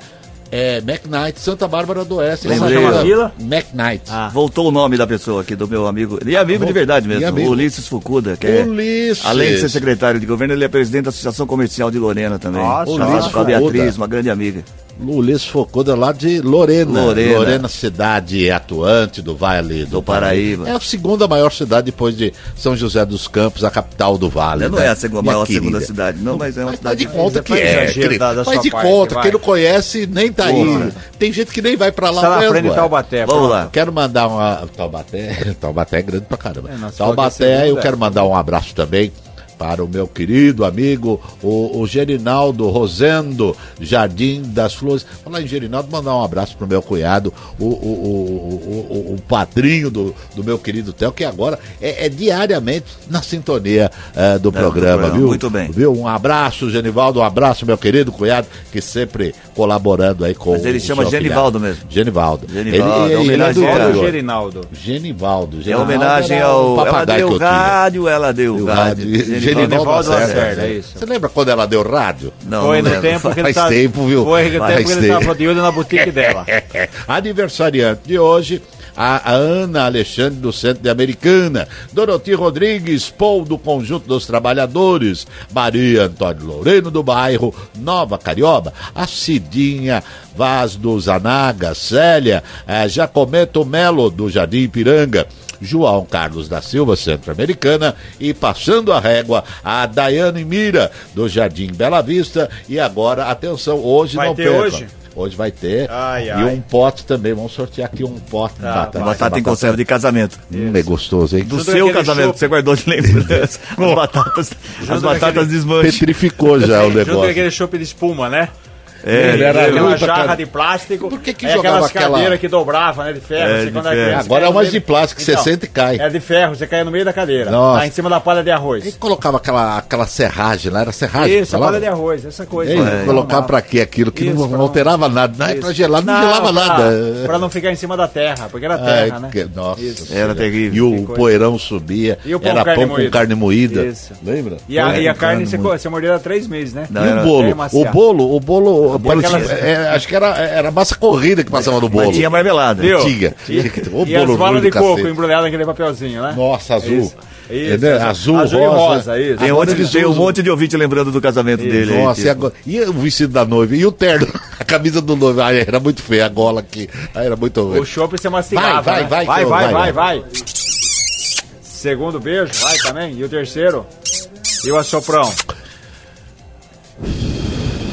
é, McKnight, Santa Bárbara do Oeste. Lembrei. Chama Vila? McKnight. Ah. Voltou o nome da pessoa aqui, do meu amigo. E amigo de verdade mesmo, Ulisses Fucuda. Que é, Ulisses. além de ser secretário de governo, ele é presidente da Associação Comercial de Lorena também. Nossa, Ulisses com a Beatriz, uma grande amiga. Ulisses Focoda lá de Lorena. Lorena. Lorena, cidade atuante do Vale do, do Paraíba. É a segunda maior cidade depois de São José dos Campos, a capital do Vale. Não, né? é a segunda, maior querida. segunda cidade, não, mas é uma cidade. Faz de conta que é. Da, da faz de parte, conta, vai. quem não conhece nem tá aí. Tem gente que nem vai pra lá. Frente de Taubaté. Vamos lá. Quero mandar uma. Taubaté, Taubaté é grande pra caramba. É, Taubaté, eu quero mandar um abraço também para o meu querido amigo, o, o Gerinaldo Rosendo, Jardim das Flores. Falar em Gerinaldo, mandar um abraço para o meu cunhado, o, o, o, o, padrinho do, do meu querido Theo, que agora é, é diariamente na sintonia é, do, é, programa, do programa, viu? Muito bem. Viu? Um abraço, Genivaldo, um abraço, meu querido cunhado, que sempre colaborando aí com Mas ele chama Genivaldo mesmo. Genivaldo. Genivaldo, ele, é homenagem ele é Gerinaldo. Genivaldo. É homenagem ao... Ela deu rádio, ela deu rádio. Genivaldo Lacerda. Lacerda, é isso. Você lembra quando ela deu rádio? Não, Foi não no lembro. tempo que ele Faz tá, tempo, viu? Foi no tempo Faz que ele tempo. tava de olho na boutique dela. Aniversariante de hoje, a Ana Alexandre do Centro de Americana, Doroti Rodrigues, Paul do Conjunto dos Trabalhadores, Maria Antônio Loureiro do bairro Nova Carioba, a Cidinha Vaz do Zanaga, Célia, eh, Jacometo Melo do Jardim Ipiranga, João Carlos da Silva, Centro-Americana, e passando a régua, a Daiane Mira, do Jardim Bela Vista, e agora, atenção, hoje Vai não ter percam. hoje? Hoje vai ter. Ai, e ai. um pote também. Vamos sortear aqui um pote de batata. Batata em conserva de casamento. Hum, é gostoso, hein? Do Junto seu aquele casamento, que você guardou de lembrança. As batatas, as batatas daquele- desmancham. Petrificou já o Junto com negócio. aquele chopp de espuma, né? É, Ele era aquela luta, jarra cara. de plástico. Por que que aí jogava aquelas aquela- cadeiras que dobrava, né? De ferro. É, de quando ferro. criança, Agora é umas de plástico, você senta e cai. É de ferro, você cai no meio da cadeira. Nossa. Tá em cima da palha de E arroz. colocava aquela, aquela serragem lá, era serragem? Isso, palha de arroz, essa coisa. É, colocar não, pra quê aquilo que Isso, não, não alterava nada, não é Isso. pra gelar, não, gelava pra- nada. Pra não ficar em cima da terra, porque era Ai, terra, né? que- nossa, Isso. Era terrível. E o poeirão subia, E o pão era pão com carne moída. Lembra? E a, e carne você, mordia há três meses, né? E o É, bolo? macia. O bolo, o bolo tinha- é, acho que era, era massa corrida que passava no bolo. Mas tinha marmelada. Viu? Tinha. Tinha O E as bolo balas ruim de coco embrulhadas naquele papelzinho, né? Nossa, azul. Isso. Isso, É, né? azul. Azul, e rosa. rosa, isso. Tem, um monte de, tem um monte de ouvinte lembrando do casamento dele. aí, Nossa, e, tipo. agora- e o vestido da noiva? E o terno? A camisa do noivo? Ai, era muito feia a gola aqui. Ai, era muito ruim. O chopp você mastigava. Vai, vai, né? vai, vai, vai, vai, vai, vai. Segundo beijo, vai também. E o terceiro? E o assoprão?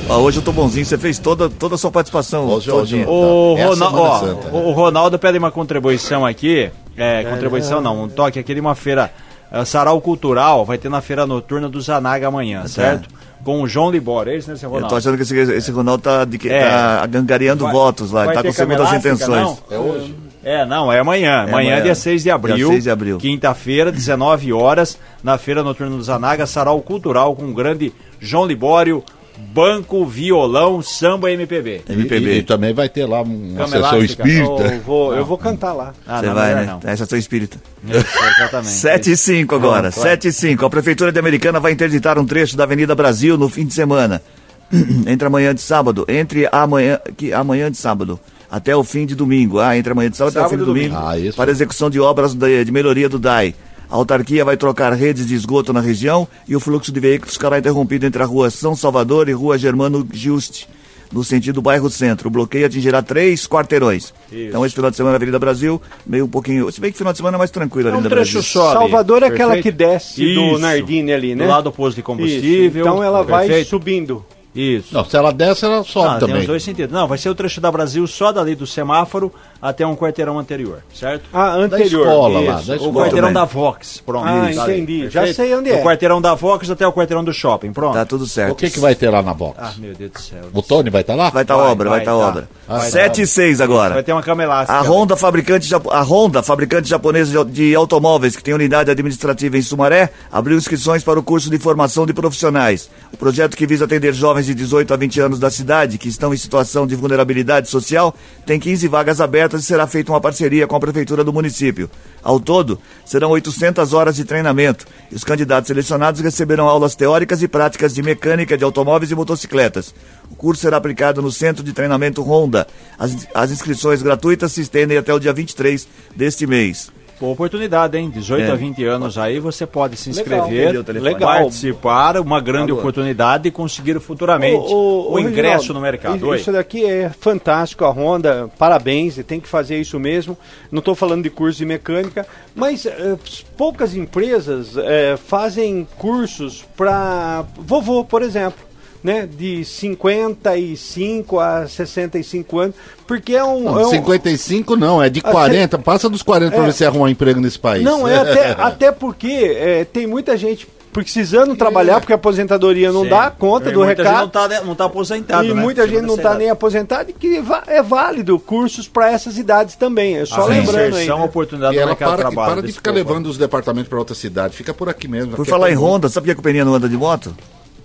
Ó, hoje eu tô bonzinho, você fez toda, toda a sua participação. Hoje, hoje, O, É Ronaldo, ó, Santa, né? o Ronaldo pede uma contribuição aqui. É, contribuição não, um toque aqui de uma feira. é, Sarau Cultural vai ter na feira noturna do Zanaga amanhã, certo? Com o João Libório, é isso, né, seu Eu tô Ronaldo? achando que esse, esse Ronaldo tá, de, que- É. tá angariando Vai- votos lá, tá com segundas intenções. não? É hoje? É, não, é amanhã. amanhã, amanhã. dia 6 de abril. Dia 6 de abril. Quinta-feira, 19 horas, na Feira Noturna do Zanaga, Sarau Cultural com o grande João Libório, banco, violão, samba e MPB. E, MPB. e também vai ter lá uma Cama sessão elástica. espírita. Eu vou, eu vou cantar lá. Ah, Você vai, né? não. Essa é a sua espírita. Isso, exatamente. 7 e 5 agora, vai. 7 e 5. A Prefeitura de Americana vai interditar um trecho da Avenida Brasil no fim de semana. entre amanhã de sábado, entre amanhã, que, amanhã de sábado até o fim de domingo. Ah, entre amanhã de sábado, até o fim de Sábado e domingo. domingo. Ah, isso. Para execução de obras de, de melhoria do DAI. A autarquia vai trocar redes de esgoto na região e o fluxo de veículos ficará interrompido entre a rua São Salvador e rua Germano Juste, no sentido bairro centro. O bloqueio atingirá três quarteirões. Então, esse final de semana na Avenida Brasil, meio um pouquinho. Se bem que final de semana é mais tranquilo a É um Avenida trecho Brasil. só. ali. Salvador é aquela Perfeito? que desce do Isso. Nardini ali, né? Do lado do posto de Isso. combustível. Então ela vai Perfeito? subindo. Isso. Não, se ela desce, ela sobe Ah, tem também. os dois sentidos. Não, vai ser o trecho da Brasil só dali do semáforo até um quarteirão anterior, certo? Ah, Da anterior. escola lá, Isso, da o escola. quarteirão bem. da Vox, pronto. Ah, Isso, ali. entendi. Já Perfeito? sei onde é. Do quarteirão da Vox até o quarteirão do shopping, pronto. Tá tudo certo. O que, que vai ter lá na box? Ah, meu Deus do céu. O Tony vai estar lá? Vai estar Vai, obra, vai estar tá. obra. Vai, 7 e 6 agora. Vai ter uma cama elástica. A ali. Honda, fabricante, a Honda, fabricante japonesa de automóveis, que tem unidade administrativa em Sumaré, abriu inscrições para o curso de formação de profissionais. O projeto que visa atender jovens de 18 a 20 anos da cidade que estão em situação de vulnerabilidade social tem 15 vagas abertas e será feita uma parceria com a prefeitura do município. Ao todo, serão 800 horas de treinamento os candidatos selecionados receberão aulas teóricas e práticas de mecânica de automóveis e motocicletas. O curso será aplicado no Centro de Treinamento Honda. As, as inscrições gratuitas se estendem até o dia 23 deste mês. Boa oportunidade, hein? 18 É. a 20 anos aí, você pode se inscrever, o. Legal. participar, uma grande oportunidade e conseguir futuramente o, ingresso Reginaldo, no mercado. Isso, Oi. daqui é fantástico, a Honda, parabéns, e tem que fazer isso mesmo. Não estou falando de curso de mecânica, mas eh, poucas empresas eh, fazem cursos para vovô, por exemplo. Né, de 55 a 65 anos, porque é um. Não, é um- 55 não, é de Ah, 40. Passa dos 40 pra É. ver se arruma um emprego nesse país. Não, é até, até porque é, tem muita gente precisando trabalhar, porque a aposentadoria não Sim. dá conta E do muita recado. gente não tá, não tá aposentado, E né? muita gente não está nem aposentada e que é válido cursos para essas idades também. É só A lembrando aí. inserção, né? oportunidade E do ela mercado para, trabalho. para de ficar povo. levando os departamentos para outra cidade. Fica por aqui mesmo. Por Aqui falar é em mundo. Honda, sabe por que a companhia não anda de moto?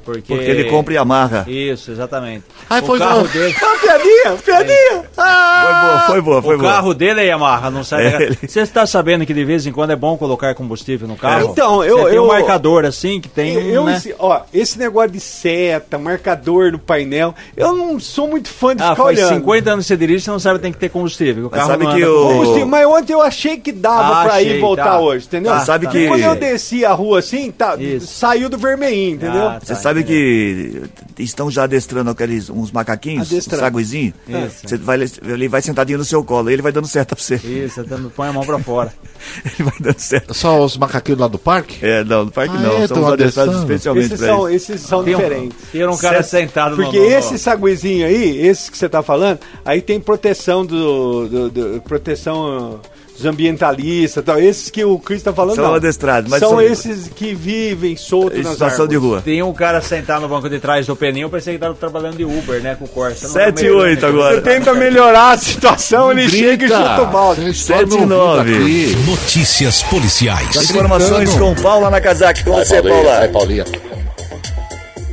Porque, Porque ele compra e amarra. Isso, exatamente. Ai, foi o carro mal. dele. Ah, piadinha, piadinha. Ah. Foi boa, foi boa, foi o boa. carro dele é Yamaha, não sai É, Você está sabendo que de vez em quando é bom colocar combustível no carro? Então, eu- Você tem eu- um marcador assim que tem um, Eu, né? esse, ó, esse negócio de seta, marcador no painel, eu não sou muito fã de Ah, ficar faz olhando. 50 anos que você dirige, você não sabe que tem que ter combustível. O Mas carro sabe não que o- Mas ontem eu achei que dava Ah, pra ir achei, e voltar tá. hoje, entendeu? Tá, sabe tá. que- Quando eu desci a rua assim, tá, Isso. saiu do vermelhinho, entendeu? Ah, Você tá, sabe entendeu. que estão já adestrando aqueles uns macaquinhos, um Adestrando. saguizinho. Isso. Você vai, ele vai sentadinho no seu colo, ele vai dando certo pra você. Isso, dando- põe a mão pra fora. Ele vai dando certo. Só os macaquinhos lá do parque? É, não, no parque Ah, não. é, São os adestrados especialmente esses, pra são, isso. esses são Tem um, diferentes. tem um cara Certo. sentado Porque no, no, no- esse saguizinho aí, esse que você tá falando, aí tem proteção do, do- do- proteção dos ambientalistas, tal. Esses que o Cris tá falando São não. adestrados, mas são, são- esses que vivem soltos Em nas situação de árvores. rua. Tem um cara sentado no banco de trás do pneu, eu pensei que tava trabalhando de Uber, né, com o Corsa. Não, Sete e melhor, oito né, agora. Você tenta melhorar a situação, ele chega e chuta o balde. Vocês estão me Sete e ouvindo nove. aqui. Notícias policiais. Informações com Paula Nakazaki. Com você, Paula. vai, Paulinha.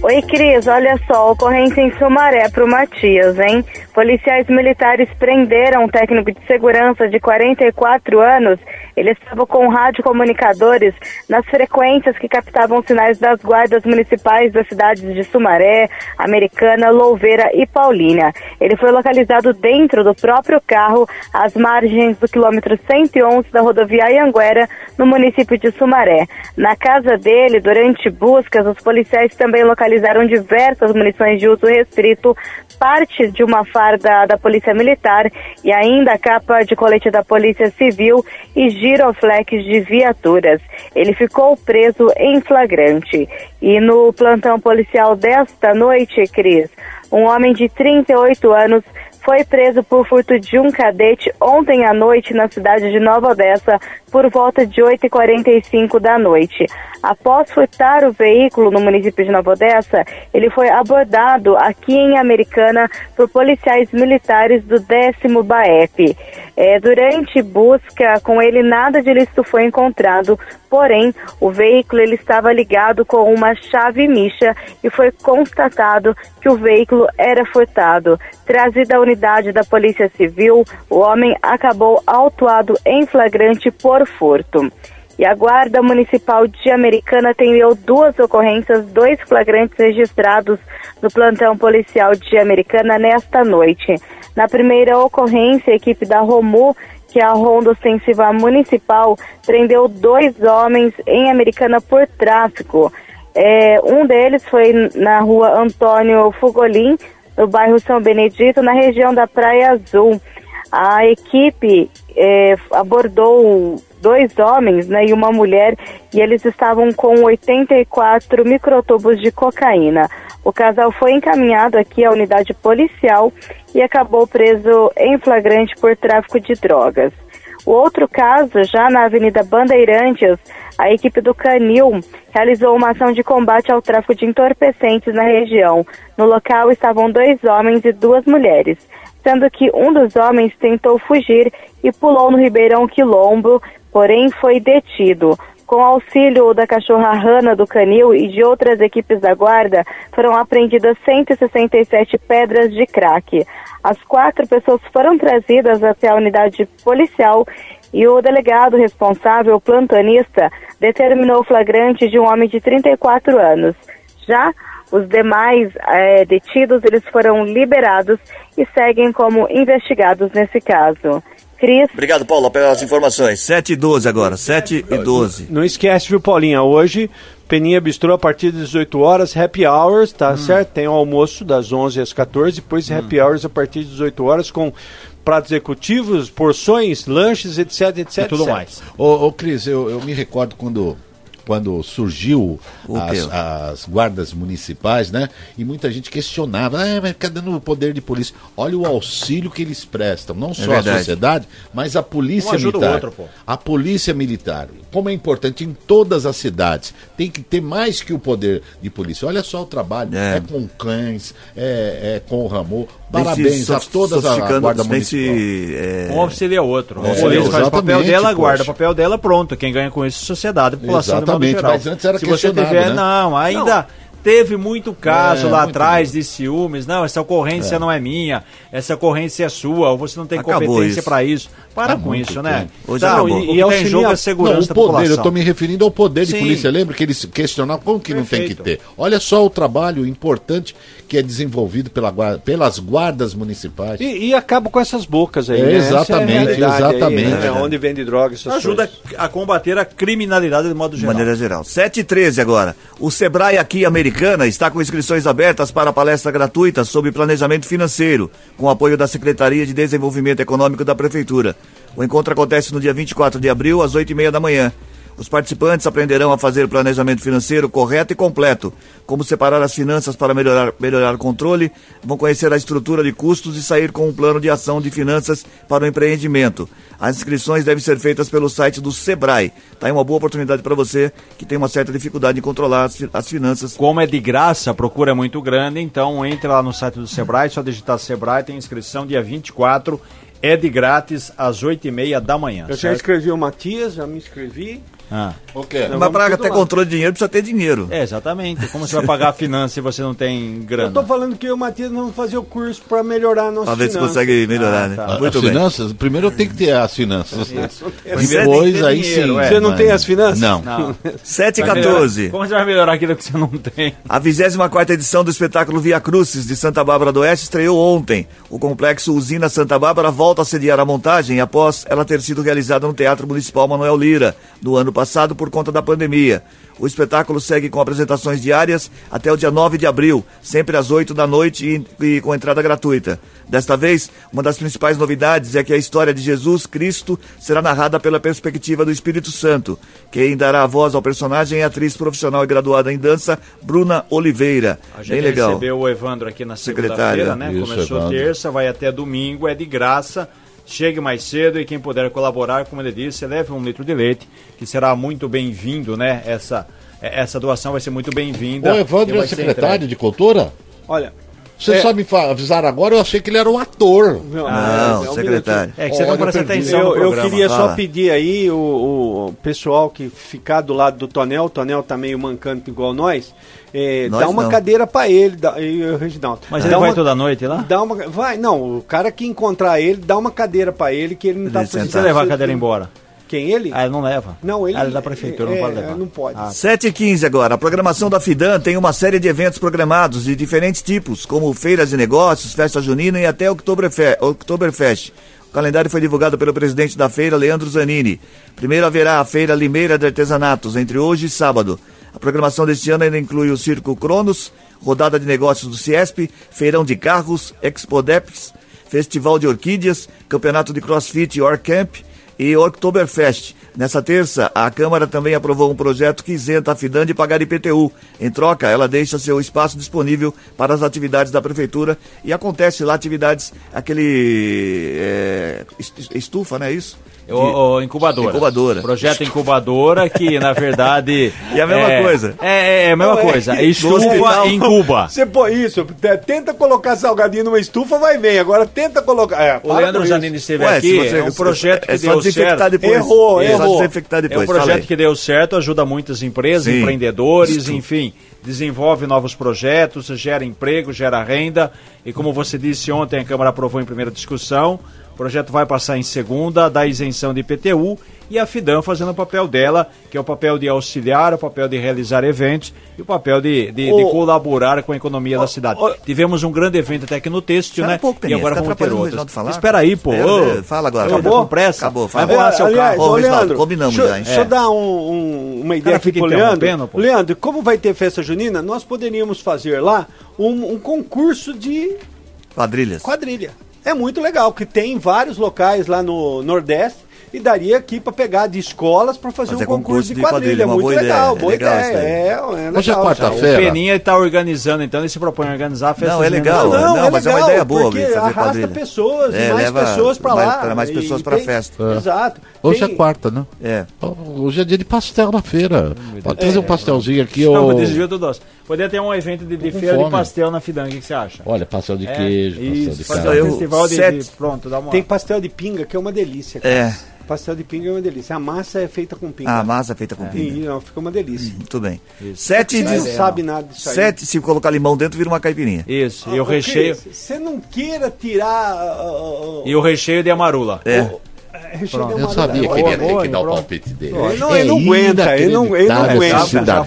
Oi, Cris, olha só, ocorrência em Sumaré pro Matias, hein? Policiais militares prenderam um técnico de segurança de 44 anos. Ele estava com radiocomunicadores nas frequências que captavam sinais das guardas municipais das cidades de Sumaré, Americana, Louveira e Paulínia. Ele foi localizado dentro do próprio carro, às margens do quilômetro 111 da rodovia Anhanguera, no município de Sumaré. Na casa dele, durante buscas, os policiais também localizaram diversas munições de uso restrito, parte de uma farda da Polícia Militar e ainda a capa de colete da Polícia Civil e giroflex de viaturas. Ele ficou preso em flagrante. E no plantão policial desta noite, Cris, um homem de 38 anos foi preso por furto de um cadete ontem à noite na cidade de Nova Odessa por volta de 8h45 da noite. Após furtar o veículo no município de Nova Odessa, ele foi abordado aqui em Americana por policiais militares do 10º BAEP. É, durante busca com ele, nada de ilícito foi encontrado, porém, o veículo ele estava ligado com uma chave micha e foi constatado que o veículo era furtado. Trazido à unidade da Polícia Civil, o homem acabou autuado em flagrante por furto. E a Guarda Municipal de Americana atendeu duas ocorrências, dois flagrantes registrados no plantão policial de Americana nesta noite. Na primeira ocorrência, a equipe da Romu, que é a Ronda Ostensiva Municipal, prendeu dois homens em Americana por tráfico. É, um deles foi na rua Antônio Fugolin, no bairro São Benedito, na região da Praia Azul. A equipe é, abordou dois homens né, e uma mulher e eles estavam com 84 microtubos de cocaína. O casal foi encaminhado aqui à unidade policial e acabou preso em flagrante por tráfico de drogas. O outro caso, já na Avenida Bandeirantes, a equipe do Canil realizou uma ação de combate ao tráfico de entorpecentes na região. No local estavam dois homens e duas mulheres, sendo que um dos homens tentou fugir e pulou no Ribeirão Quilombo, porém foi detido. Com auxílio da cachorra Rana do Canil e de outras equipes da guarda, foram apreendidas 167 pedras de crack. As quatro pessoas foram trazidas até a unidade policial e o delegado responsável, plantonista, determinou o flagrante de um homem de 34 anos. Já os demais eh, detidos, eles foram liberados e seguem como investigados nesse caso. Cris, Obrigado, Paula, pelas informações. 7 e 12 agora, 7 e 12. Não esquece, viu, Paulinha? Hoje, Peninha Bistrô, a partir das 18 horas, happy hours, tá certo? Tem o almoço das 11 às 14, depois happy hours a partir das 18 horas com pratos executivos, porções, lanches, etc, etc. E tudo etc. mais. Ô, ô Cris, eu, eu me recordo quando, quando surgiu as, as guardas municipais, né? E muita gente questionava, ah, mas fica dando poder de polícia. Olha o auxílio que eles prestam, não só a verdade. sociedade, mas a polícia Um ajuda o militar. outro, pô. A polícia militar, como é importante em todas as cidades, tem que ter mais que o poder de polícia. Olha só o trabalho, É. é, com cães, é, é com o Ramon. Se Parabéns a todas a, a sofisticando, guarda vem municipal. se, é, Um auxilia o outro. É, o polícia faz o papel dela, guarda o poxa. papel dela, pronto. Quem ganha com isso é a sociedade, a população Exatamente, mas antes era Se você questionado, tiver, né? não, ainda Teve muito caso É, lá muito atrás de ciúmes. Não, essa ocorrência não é minha, essa ocorrência é sua, ou você não tem Acabou competência para isso. Para Há com isso, né? Hoje Tá, acabou. o, E- o e que auxilia- tem em jogo é a Não, segurança o da poder, eu estou me referindo ao poder de Sim. polícia. Lembra que eles questionavam como que não tem que Perfeito. ter. Olha só o trabalho importante que é desenvolvido pela guarda- pelas guardas municipais. E, e acaba com essas bocas aí. É, né? Essa exatamente, a realidade aí, exatamente. né? Onde vende droga, essas Ajuda coisas. a combater a criminalidade de modo De geral. maneira geral. 7 e 13 agora. O Sebrae aqui Americana está com inscrições abertas para palestra gratuita sobre planejamento financeiro, com apoio da Secretaria de Desenvolvimento Econômico da Prefeitura. O encontro acontece no dia 24 de abril, às 8 e meia da manhã. Os participantes aprenderão a fazer o planejamento financeiro correto e completo, como separar as finanças para melhorar, melhorar o controle, vão conhecer a estrutura de custos e sair com um plano de ação de finanças para o empreendimento. As inscrições devem ser feitas pelo site do Sebrae. Tá aí uma boa oportunidade para você que tem uma certa dificuldade em controlar as, as finanças. Como é de graça, a procura é muito grande, então entre lá no site do Sebrae, só digitar Sebrae, tem inscrição dia 24, é de grátis às 8h30 da manhã. Eu já certo? escrevi o Matias, já me inscrevi. Ah. O quê? Não, Mas para lá. controle de dinheiro precisa ter dinheiro. É, exatamente. Como você vai pagar a finança se você não tem grana? Eu tô falando que eu e o Matias vamos fazer o curso para melhorar a nossa Para ver se finança. consegue melhorar, Ah, né? tá. Muito as bem. finanças, primeiro eu tenho que ter as finanças. Depois aí dinheiro, sim. é. Você não mas- tem as finanças? Não. Não. 7 e Vai melhorar- 14. Como você vai melhorar aquilo que você não tem? A 24 edição do espetáculo Via Crucis de Santa Bárbara do Oeste estreou ontem. O complexo Usina Santa Bárbara volta a sediar a montagem após ela ter sido realizada no Teatro Municipal Manuel Lira, no ano passado por conta da pandemia. O espetáculo segue com apresentações diárias até o dia 9 de abril, sempre às 8 da noite e, e com entrada gratuita. Desta vez, uma das principais novidades é que a história de Jesus Cristo será narrada pela perspectiva do Espírito Santo. Quem dará a voz ao personagem é a atriz profissional e graduada em dança, Bruna Oliveira. A gente Bem legal. recebeu o Evandro aqui na Secretária. segunda-feira, né? Isso, Começou Evandro. terça, vai até domingo, é de graça. Chegue mais cedo e quem puder colaborar, como ele disse, leve um litro de leite, que será muito bem-vindo, né? Essa, essa doação vai ser muito bem-vinda. O Evandro é secretário entregue. de cultura? Olha, Você É. só me avisar agora, eu achei que ele era um ator. Não, é um secretário. É que você não Olha, presta perdi. atenção Eu, eu queria só fala. pedir aí o, o pessoal que ficar do lado do Tonel, o Tonel tá meio mancando igual nós, é, Nós dá uma não. cadeira pra ele, dá, e o Reginaldo. Mas dá ele vai uma, toda noite lá? Dá uma, vai, não, o cara que encontrar ele, dá uma cadeira pra ele, que ele não tá Ele senta. Se você levar a cadeira embora. Quem, ele? Ah, ele não leva. Não, ele- Ah, ele é da prefeitura, é, não pode levar. não pode. Ah, 7 e 15 agora. A programação da Fidan tem uma série de eventos programados de diferentes tipos, como feiras de negócios, festa junina e até Oktoberfe- Oktoberfest. O calendário foi divulgado pelo presidente da feira, Leandro Zanini. Primeiro haverá a Feira Limeira de Artesanatos, entre hoje e sábado. A programação deste ano ainda inclui o Circo Cronos, rodada de negócios do Ciesp, feirão de carros, Expodeps, Festival de Orquídeas, Campeonato de Crossfit Orcamp e Oktoberfest. Nessa terça, a Câmara também aprovou um projeto que isenta a Fidan de pagar IPTU. Em troca, ela deixa seu espaço disponível para as atividades da Prefeitura e acontece lá atividades, aquele é, est- estufa, né, isso? O, o incubadora. Incubadora. Projeto incubadora que, na verdade. E a mesma é- coisa. É, é, é a mesma Não, é coisa. que Estufa no hospital- e incuba. Você põe isso, t- tenta colocar salgadinho numa estufa, vai bem. Agora tenta colocar. É, O Leandro. Janine esteve Ué, aqui. você- é um projeto que é só deu desinfectar certo. depois. Errou, É só errou. desinfectar É depois. um fala projeto aí. que deu certo, ajuda muitas empresas, Sim. empreendedores, Isso. enfim, desenvolve novos projetos, gera emprego, gera renda. E como você disse ontem, a Câmara aprovou em primeira discussão. O projeto vai passar em segunda, da isenção de IPTU e a FIDAM fazendo o papel dela, que é o papel de auxiliar, o papel de realizar eventos e o papel de, de, de Ô, colaborar com a economia da cidade. ô, Tivemos um grande evento até aqui no Espera né? um pouco, e Peninha, agora fica vamos ter atrapalhando o outros. Reginaldo falar. Espera aí, pô. É, fala agora. Ô, tá Acabou? com pressa? Acabou, Vai fala. voar seu Aliás, carro. Ô, Leandro, combinamos deixa, já, hein? deixa eu É. dar um- um- uma ideia aqui pro Leandro. pô. Leandro, como vai ter festa junina, nós poderíamos fazer lá um, um concurso de Quadrilhas. quadrilha. É muito legal, porque tem vários locais lá no Nordeste e daria aqui para pegar de escolas para fazer, Fazer um concurso, concurso de de quadrilha. quadrilha, uma muito boa legal, ideia, boa é legal ideia. daí. É, é Hoje é legal. quarta- O. Peninha está organizando, então ele se propõe a organizar a festa. Não, é legal. Não, Não, é mas é uma legal, ideia boa, porque fazer arrasta quadrilha. pessoas, É, mais leva pessoas para mais- lá. mais pessoas pra tem- festa. Exato. Hoje Tem- é quarta, né? É. Hoje é dia de pastel na feira. Pode trazer um pastelzinho aqui. Não, ô- desvio do doce. Poderia ter um evento de, de feira de pastel na Fidang, o que você acha? Olha, pastel de É, queijo, pastel isso, de carne. um festival de, Pronto, dá uma. Tem pastel de pinga, que é uma delícia. cara. É. pastel de pinga é uma delícia. A massa é feita com pinga. Ah, a massa é feita com pinga. Sim, não, fica uma delícia. Muito bem. Sete, Você não de... sabe nada disso aí. Sete, se colocar limão dentro, vira uma caipirinha. Isso, e Ô, o recheio. Você não queira tirar. uh, uh, E o recheio de amarula. É. recheio de Eu sabia que ele ia ter que dar o pronto. palpite dele. Ele não- ele não aguenta, ele não- ele não aguenta. Esse cidadão,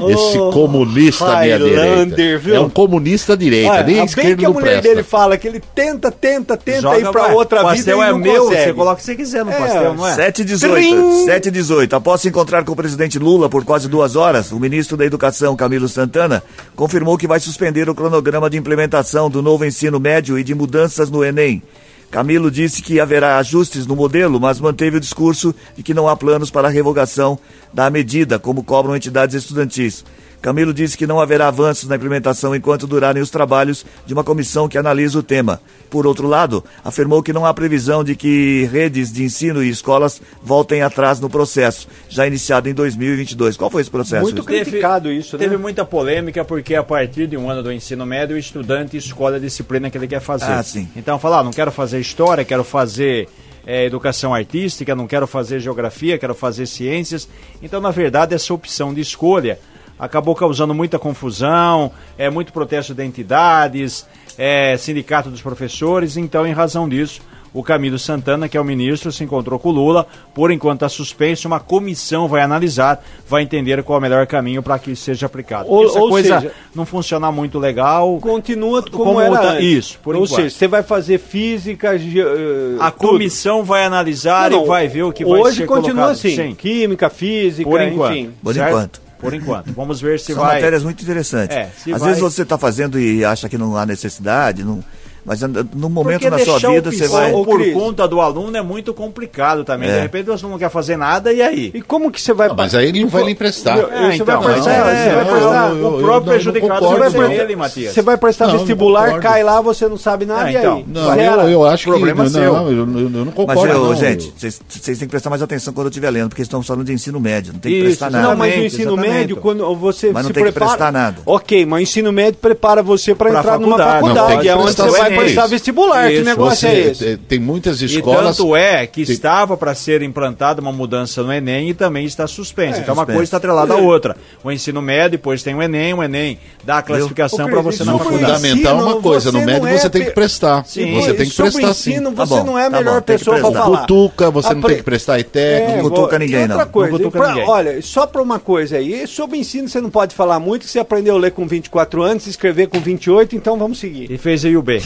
um- esse comunista à minha direita. viu? É um comunista à direita, Olha, nem bem esquerdo que a não mulher presta. dele fala que ele tenta, tenta, tenta ir pra vai. outra o vida pastel e é não meu, consegue. você coloca o que você quiser no É, pastel, não é? 7 e 18. Trim! 7 e 18. Após se encontrar com o presidente Lula por quase duas horas, o ministro da Educação, Camilo Santana, confirmou que vai suspender o cronograma de implementação do novo ensino médio e de mudanças no Enem. Camilo disse que haverá ajustes no modelo, mas manteve o discurso de que não há planos para a revogação da medida, como cobram entidades estudantis. Camilo disse que não haverá avanços na implementação enquanto durarem os trabalhos de uma comissão que analisa o tema. Por outro lado, afirmou que não há previsão de que redes de ensino e escolas voltem atrás no processo, já iniciado em 2022. Qual foi esse processo? Muito criticado isso, né? Teve muita polêmica porque a partir de um ano do ensino médio o estudante escolhe a disciplina que ele quer fazer. Ah, sim. Então fala, ah, não quero fazer história, quero fazer eh, educação artística, não quero fazer geografia, quero fazer ciências. Então, na verdade, essa opção de escolha acabou causando muita confusão, é muito protesto de entidades, é, sindicato dos professores. Então, em razão disso, o Camilo Santana, que é o ministro, se encontrou com o Lula. Por enquanto está suspenso, uma comissão vai analisar, vai entender qual é o melhor caminho para que isso seja aplicado. Ou- Porque se a ou coisa seja- não funcionar muito legal, Continua como, Como era antes. isso, por Ou enquanto. seja, você vai fazer física, eh, a tudo. comissão vai analisar Não, e vai ver o que vai Hoje ser continua colocado. assim, Sim, química, física, por enquanto. enfim. Por certo? enquanto. Por enquanto. Vamos ver se São vai. matérias muito interessantes. É, Às vai- vezes você está fazendo e acha que não há necessidade, não... mas no momento Porque na sua deixar vida o você vai. Ô, por conta do aluno é muito complicado também. É. De repente você não quer fazer nada e aí? E como que você vai... Não, mas aí ele não vai lhe emprestar. É, você então, vai mas prestar, é, você vai é, prestar- eu- eu- o próprio não prejudicado vai Você ser vai, ele, Matias. você vai prestar Não, não vestibular, cai lá, você não sabe nada, Ah, e aí? então. Não, eu, eu acho que. Problema não, seu. eu, eu não Mas, concordo. eu, não. gente, vocês têm que prestar mais atenção quando eu estiver lendo, porque estamos falando de ensino médio, não tem que prestar nada. Não, mas o ensino médio, quando você Mas não se tem que prestar nada. Ok, mas o ensino médio prepara você para entrar numa faculdade. Não, é onde prestar você vai prestar isso. vestibular. Que Isso, negócio é Você- esse? tem- Tem muitas E escolas. tanto é que Sim. estava para ser implantada uma mudança no Enem e também está suspensa. então uma coisa está atrelada à outra. O ensino médio, depois tem o Enem, o Enem dá a classificação para você na faculdade. Fundamental é uma coisa, no médio é você tem que prestar. Sim. Você tem que Sobre prestar ensino, sim. Tá você bom, não é a tá melhor bom, tem que pessoa para falar. Cutuca, você não tem que prestar técnico. Não cutuca ninguém, e outra não. coisa, Não cutuca e pra- ninguém. Olha, só para uma coisa aí, sobre ensino você não pode falar muito, que você aprendeu a ler com 24 anos, escrever com 28, então vamos seguir. E fez a IUB.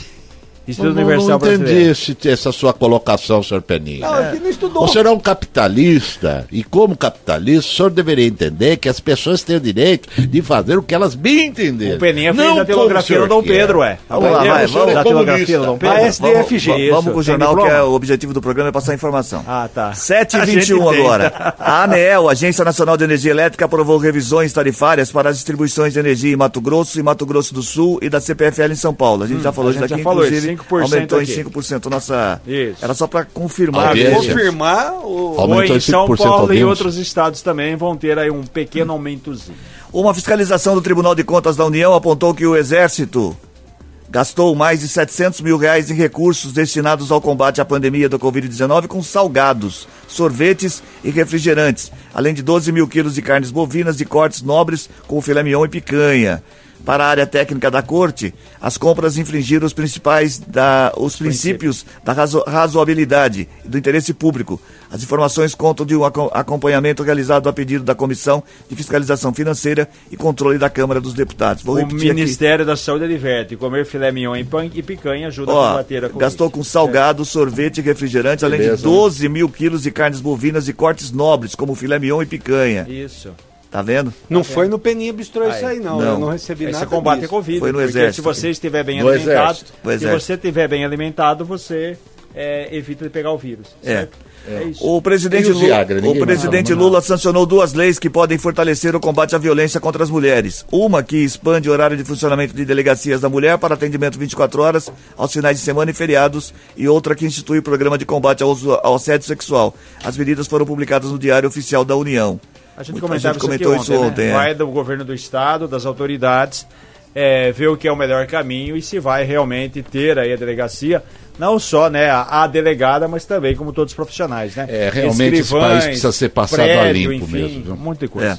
Instituto Não, não, Universal não entendi esse- essa sua colocação, senhor Peninha. Não, aqui não estudou. O senhor é um capitalista, e como capitalista, o senhor deveria entender que as pessoas têm o direito de fazer o que elas bem entenderem. O Peninha fez Não a telegografia como do Dom Pedro, ué. Vamos lá, vai, vamos. da telegografia do Dom Pedro? A SDFG. Vamos, vamos com o jornal, que é o objetivo do programa é passar informação. Ah, tá. 7 A e gente 21 tenta. agora. A ANEEL, Agência Nacional de Energia Elétrica, aprovou revisões tarifárias para as distribuições de energia em Mato Grosso e Mato Grosso do Sul e da CPFL em São Paulo. A gente já falou a isso gente aqui, já falou, inclusive 5% aumentou aqui. em 5% nossa... Isso. Era só para confirmar. Audiência. Confirmar o... Aumentou Ou em São 5% Paulo e audiência. outros estados também vão ter aí um pequeno aumentozinho. Uma fiscalização do Tribunal de Contas da União apontou que o Exército gastou mais de 700 mil reais em recursos destinados ao combate à pandemia da Covid-19 com salgados, sorvetes e refrigerantes, além de 12 mil quilos de carnes bovinas de cortes nobres com filé mignon e picanha. Para a área técnica da corte, as compras infringiram os principais da, os princípios da razo- razoabilidade e do interesse público. As informações contam de um aco- acompanhamento realizado a pedido da Comissão de Fiscalização Financeira e Controle da Câmara dos Deputados. Vou O repetir aqui. Ministério da Saúde adverte, comer filé mignon e pan- e picanha ajuda a Ó, combater a Covid. gastou com salgado, sorvete e refrigerante, além de Beleza, 12 mil quilos de carnes bovinas de cortes nobres, como filé mignon e picanha. Isso. Tá vendo? Não foi no Peninha Bistrô isso aí, não. Não. Eu não recebi Aí nada você combate a disso. Covid. Foi no porque exército. se você estiver bem No alimentado, exército. Se exército. você estiver bem alimentado, você é, evita de pegar o vírus. É. certo? É isso. O presidente, Lula, Viagra? o presidente fala Lula sancionou duas leis que podem fortalecer o combate à violência contra as mulheres. Uma que expande o horário de funcionamento de delegacias da mulher para atendimento 24 horas aos finais de semana e feriados, e outra que institui o programa de combate ao, ao assédio sexual. As medidas foram publicadas no Diário Oficial da União. A gente Muita comentava gente isso comentou ontem, isso né? ontem, é. Vai do governo do estado, das autoridades, é, ver o que é o melhor caminho e se vai realmente ter aí a delegacia não só né, a, a delegada, mas também como todos os profissionais, né? É, realmente esse país precisa ser passado a prédio, limpo enfim, mesmo, viu? De coisa. É.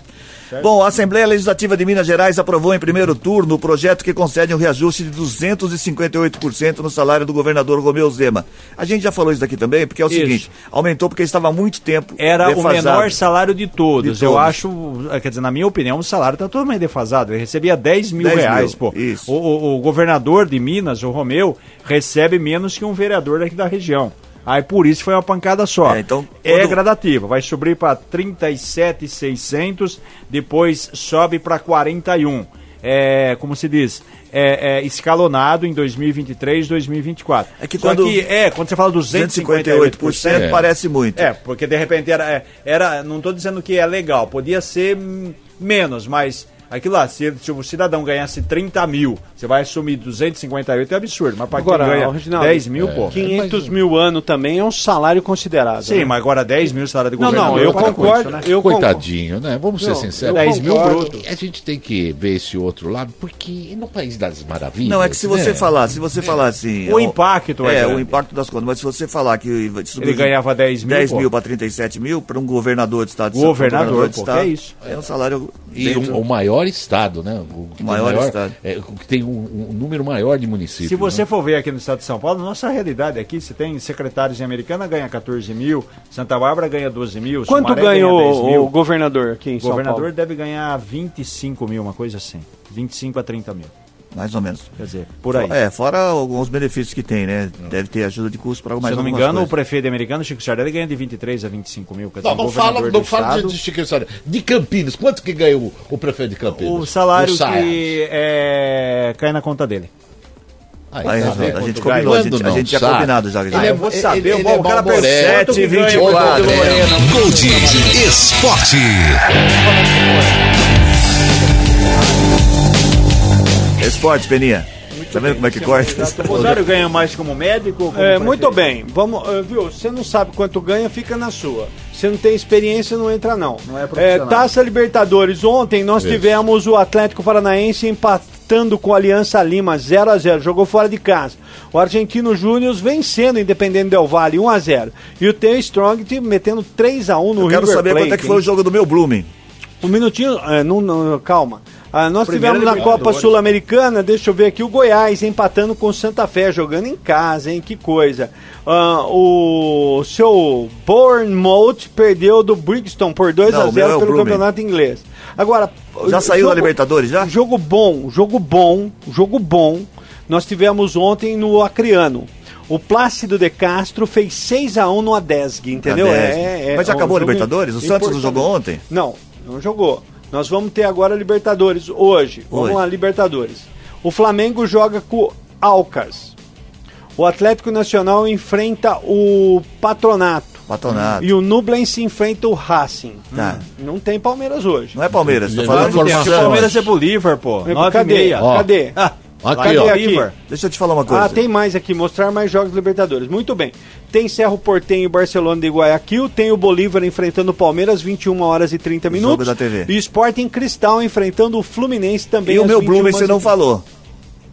Bom, a Assembleia Legislativa de Minas Gerais aprovou em primeiro turno o projeto que concede um reajuste de 258% no salário do governador Romeu Zema. A gente já falou isso daqui também, porque é o Isso. seguinte, aumentou porque estava há muito tempo Era o defasado. menor salário de todos. De Eu todos. acho, eh, quer dizer, na minha opinião, o salário está totalmente defasado. Ele recebia 10 mil 10 mil, reais, pô. isso. O, o- o governador de Minas, o Romeu, recebe menos que um vereador daqui da região. Aí por isso foi uma pancada só. É, então, é quando- gradativa, vai subir para 37,600, depois sobe para 41. É, como se diz, é, é escalonado em 2023, 2024. É que Só quando- que, é, quando você fala 258% 258%, É. parece muito. é, porque de repente era. é, era não estou dizendo que é legal, podia ser hum, menos, mas aquilo lá, se, se o cidadão ganhasse 30 mil, você vai assumir 258 é absurdo. Mas para quem ganha Reginaldo, 10 mil, pô. 500 mil ano também é um salário considerado. Sim, né? mas agora 10 mil salário de Não, não, governador. eu concordo. isso, né? Eu. Coitadinho, né? Vamos ser Não, sinceros. eu 10 mil bruto. A gente tem que ver esse outro lado, porque no País das Maravilhas. Não, é que se você né? falar, se você falar assim... O impacto é É, o impacto das contas. Mas se você falar que Ele ganhava 10 mil, 10 pô. mil para 37 mil, para um governador de estado de São- Governador, de pô, estado, que é isso? É um salário... E o, o maior estado, né? O, tem Maior estado. É, o que tem um, um número maior de municípios. Se você né? for ver aqui no estado de São Paulo, nossa realidade aqui, você tem secretários em Americana ganha 14 mil, Santa Bárbara ganha 12 mil, Quanto Sumaré ganha ganha 10 o, mil. o governador aqui em O São governador Paulo? deve ganhar 25 mil, uma coisa assim. 25 a 30 mil. Mais ou menos. Quer dizer, por aí. É, fora alguns benefícios que tem, né? Deve ter ajuda de custo para mais Se eu não me engano, o coisas. prefeito americano, Chico Sardelli, ganha de 23 a 25 mil. Quer dizer, Não, o não fala, não fala de, de, Chiquinho de Campinas. Quanto que ganha o, o prefeito de Campinas? O salário O que é, cai na conta dele. Aí, Aí, tá vendo? a gente combinou, a gente, não a gente tinha combinado já. Ele já. é- eu vou ele- saber, ele bom, é o cara mal-humorado. percebe Sete, que ganha 24, o Gold Moreno. Gold Esporte. Esporte, Peninha. Tá vendo como é que corta? O Rosário ganha mais como médico? como É, muito bem. Vamos, eh, viu? Você não sabe quanto ganha, fica na sua. Você não tem experiência, não entra não. Não é profissional. Taça Libertadores. Ontem nós Isso. tivemos o Atlético Paranaense empatando com a Aliança Lima 0 a 0 Jogou fora de casa. O Argentino Júnior vencendo o Independente Del Valle 1 a 0 E o Theo Strong te metendo 3 a 1 no Eu quero River saber Plate. quanto é que foi o hein? jogo do meu Blooming. Um minutinho, é, não, não, calma. Ah, nós Primeira tivemos na Copa. Sul-Americana, deixa eu ver aqui, o Goiás empatando com o Santa Fé, jogando em casa, hein? Que coisa. Ah, o seu Bournemouth perdeu do Brixton por 2 Não, a o meu 0 é pelo Blooming. campeonato inglês. Agora, Já saiu jogo- da Libertadores, já? Jogo bom, jogo bom, jogo bom. Nós tivemos ontem no Acreano. O Plácido de Castro fez 6 a 1 no Adesg, entendeu? Adesg. É, é Mas já um acabou a Libertadores? O Santos não jogou ontem? Não, não jogou. Nós vamos ter agora a Libertadores hoje. Vamos Hoje. lá, Libertadores. O Flamengo joga com o Alcas. O Atlético Nacional enfrenta o Patronato. Patronato. E o Nublense enfrenta o Racing. Tá. Não tem Palmeiras hoje. Não é Palmeiras, tô Não, falando de. Palmeiras é Bolívar, pô. É, 9 e cadê? meia. Ó. Cadê? Ah, Aqui, Cadê ó. aqui? Bolívar. Deixa eu te falar uma coisa. Ah, tem mais aqui, mostrar mais jogos Libertadores. Muito bem. Tem Cerro Portenho e Barcelona de Guayaquil, tem o Bolívar enfrentando o Palmeiras, 21 horas e 30 Jogo minutos. da TV. E o Sporting Cristal enfrentando o Fluminense também E o meu 21 Blooming você não falou.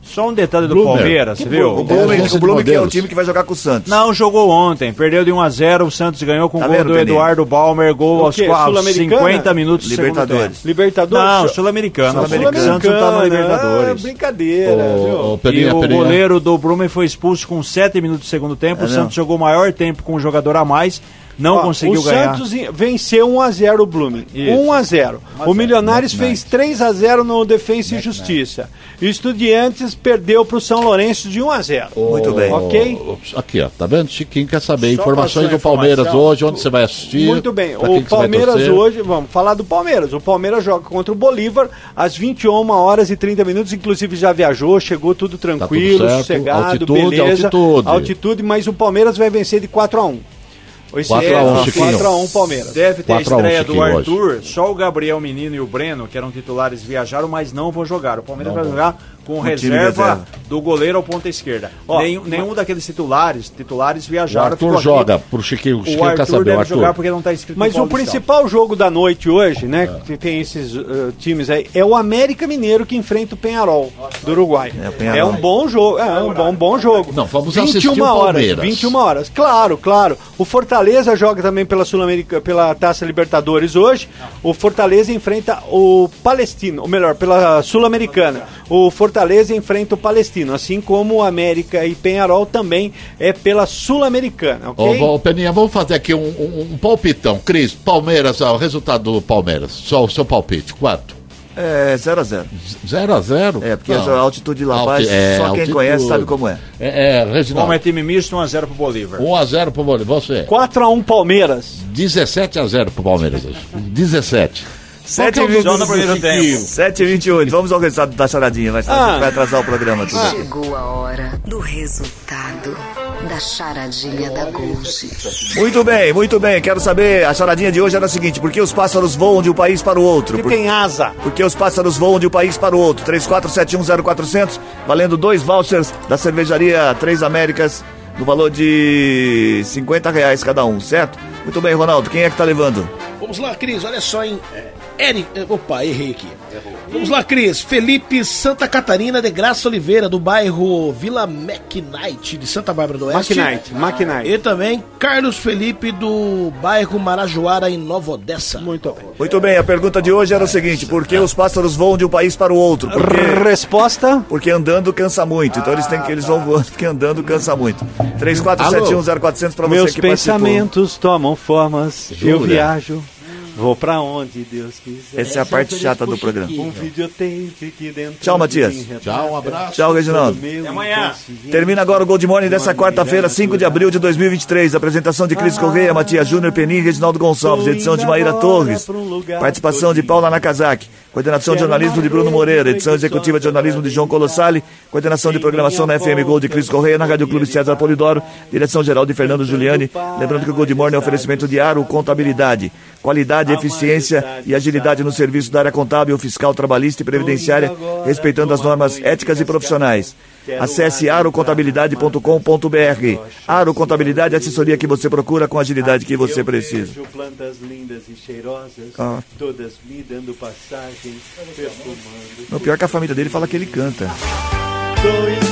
Só um detalhe do Bloomer. Palmeiras, você viu? O Blooming, agência o que é o time que vai jogar com o Santos. Não, jogou ontem. Perdeu de 1 a 0 O Santos ganhou com o Tá gol vendo, do? Eduardo Balmer. Gol O aos, quê? qua- aos Sul-Americana? 50 minutos do segundo Libertadores. tempo. Libertadores? Não, Sul-Americano. O Sul-Americano. Santos não tá na Ah, Libertadores. brincadeira, Ô, viu? ô, E o goleiro do Brumen foi expulso com 7 minutos do segundo tempo. É o Santos mesmo? jogou o maior tempo com um jogador a mais. Não Ó, conseguiu o ganhar. Santos in- venceu 1x0 o Blooming. Isso. 1x0. O Milionários fez 3x0 no Defensa e Justiça. E o Estudiantes perdeu para o São Lourenço de 1x0. Muito bem. Ok? Aqui, ó, tá vendo? Chiquinho quer saber Só informações do Palmeiras informação. hoje, onde você vai assistir. Muito bem. O Palmeiras hoje, vamos falar do Palmeiras. O Palmeiras joga contra o Bolívar às 21 horas e 30 minutos. Inclusive já viajou, chegou tudo tranquilo, Tá certo. sossegado, Altitude, beleza. altitude. Altitude, mas o Palmeiras vai vencer de 4 a 1 Esse 4 a 1, é, Chiquinho. 4 a 1 Palmeiras. Deve ter a 4 a 1 estreia do Arthur. Só o Gabriel Menino e o Breno, que eram titulares, viajaram, mas não vão jogar. O Palmeiras vai jogar com reserva, reserva. do goleiro ao ponta esquerda. nenhum, nenhum daqueles titulares, titulares O viajaram. Arthur ficou aqui. joga pro Chiquinho. O O Chiquinho quer Arthur saber. deve O Arthur. jogar porque não está inscrito Mas o principal jogo da noite hoje, né? Que tem esses uh, times aí, é o América Mineiro que enfrenta o Penharol do Uruguai. É, o É, Penharol. um bom jogo, é um bom, bom jogo. Não, vamos assistir o horas, Palmeiras. 21 horas. Claro, claro. O Fortaleza joga também pela Sul-América, pela Taça Libertadores hoje. O Fortaleza enfrenta o Palestino, ou melhor, pela Sul-Americana. O Fortaleza enfrenta o Palestino, assim como o América e Penharol também é pela Sul-Americana, ok? Ô, ô, Peninha, vamos fazer aqui um, um- um palpitão. Cris, Palmeiras, ó, o resultado do Palmeiras. Só o seu palpite, quanto? É 0x0. 0 a 0 É, porque a altitude de La Paz, é, só quem altitude. conhece sabe como é. É, é Como Reginaldo. é time misto, 1x0 pro Bolívar. 1 a 0 pro Bolívar. Você. 4x1 Palmeiras. 17 a 0 pro Palmeiras hoje. 17. 7 Qual que é no primeiro tempo. 7 e 28 Vamos ao resultado da charadinha, vai, Ah. vai atrasar o programa. Tudo. Chegou a hora do resultado da charadinha da Gold. Muito bem, muito bem. Quero saber, a charadinha de hoje era a seguinte: por que os pássaros voam de um país para o outro? Que Por- tem asa. Porque os pássaros voam de um país para o outro. 34710400, valendo dois vouchers da cervejaria Três Américas, no valor de 50 reais cada um, certo? Muito bem, Ronaldo, quem é que tá levando? Vamos lá, Cris, olha só, hein? Eric. eh, Opa, errei aqui. Vamos lá, Cris. Felipe Santa Catarina de Graça Oliveira, do bairro Vila McKnight, de Santa Bárbara do Oeste. McKnight, McKnight. E também Carlos Felipe, do bairro Marajoara, em Nova Odessa. Muito bem. Muito bem, a pergunta de hoje era o seguinte: por que os pássaros voam de um país para o outro? Porque, Resposta. porque andando cansa muito. Então eles têm que eles vão voando porque andando cansa muito. 34710400 para você Meus que participou. pensamentos tomam formas. Eu Jura? viajo. Vou pra onde Deus quiser. Essa é a parte chata do programa. Um videotape aqui dentro. Tchau, Matias. Tchau, um abraço. Tchau, Reginaldo. meu amanhã. Termina agora o Gold Morning dessa quarta-feira, 5 de abril de 2023. Apresentação de Cris Correia, Matias Júnior, Penin e Reginaldo Gonçalves. Edição de Maíra Torres. Participação de Paula Nakazaki. Coordenação de jornalismo de Bruno Moreira. Edição executiva de jornalismo de João Colossali. Coordenação de programação na FM Gold de Cris Correia, na Rádio Clube César Polidoro. Direção geral de Fernando Giuliani. Lembrando que o Gold Morning é oferecimento de Aro Contabilidade. Qualidade, eficiência e agilidade no serviço da área contábil, fiscal, trabalhista e previdenciária, respeitando as normas éticas e profissionais. Acesse arocontabilidade.com.br. Aro Contabilidade, a assessoria que você procura com a agilidade que você precisa. vejo plantas lindas e cheirosas, Ah. todas me dando passagem, perfumando. O pior é que a família dele fala que ele canta. Dois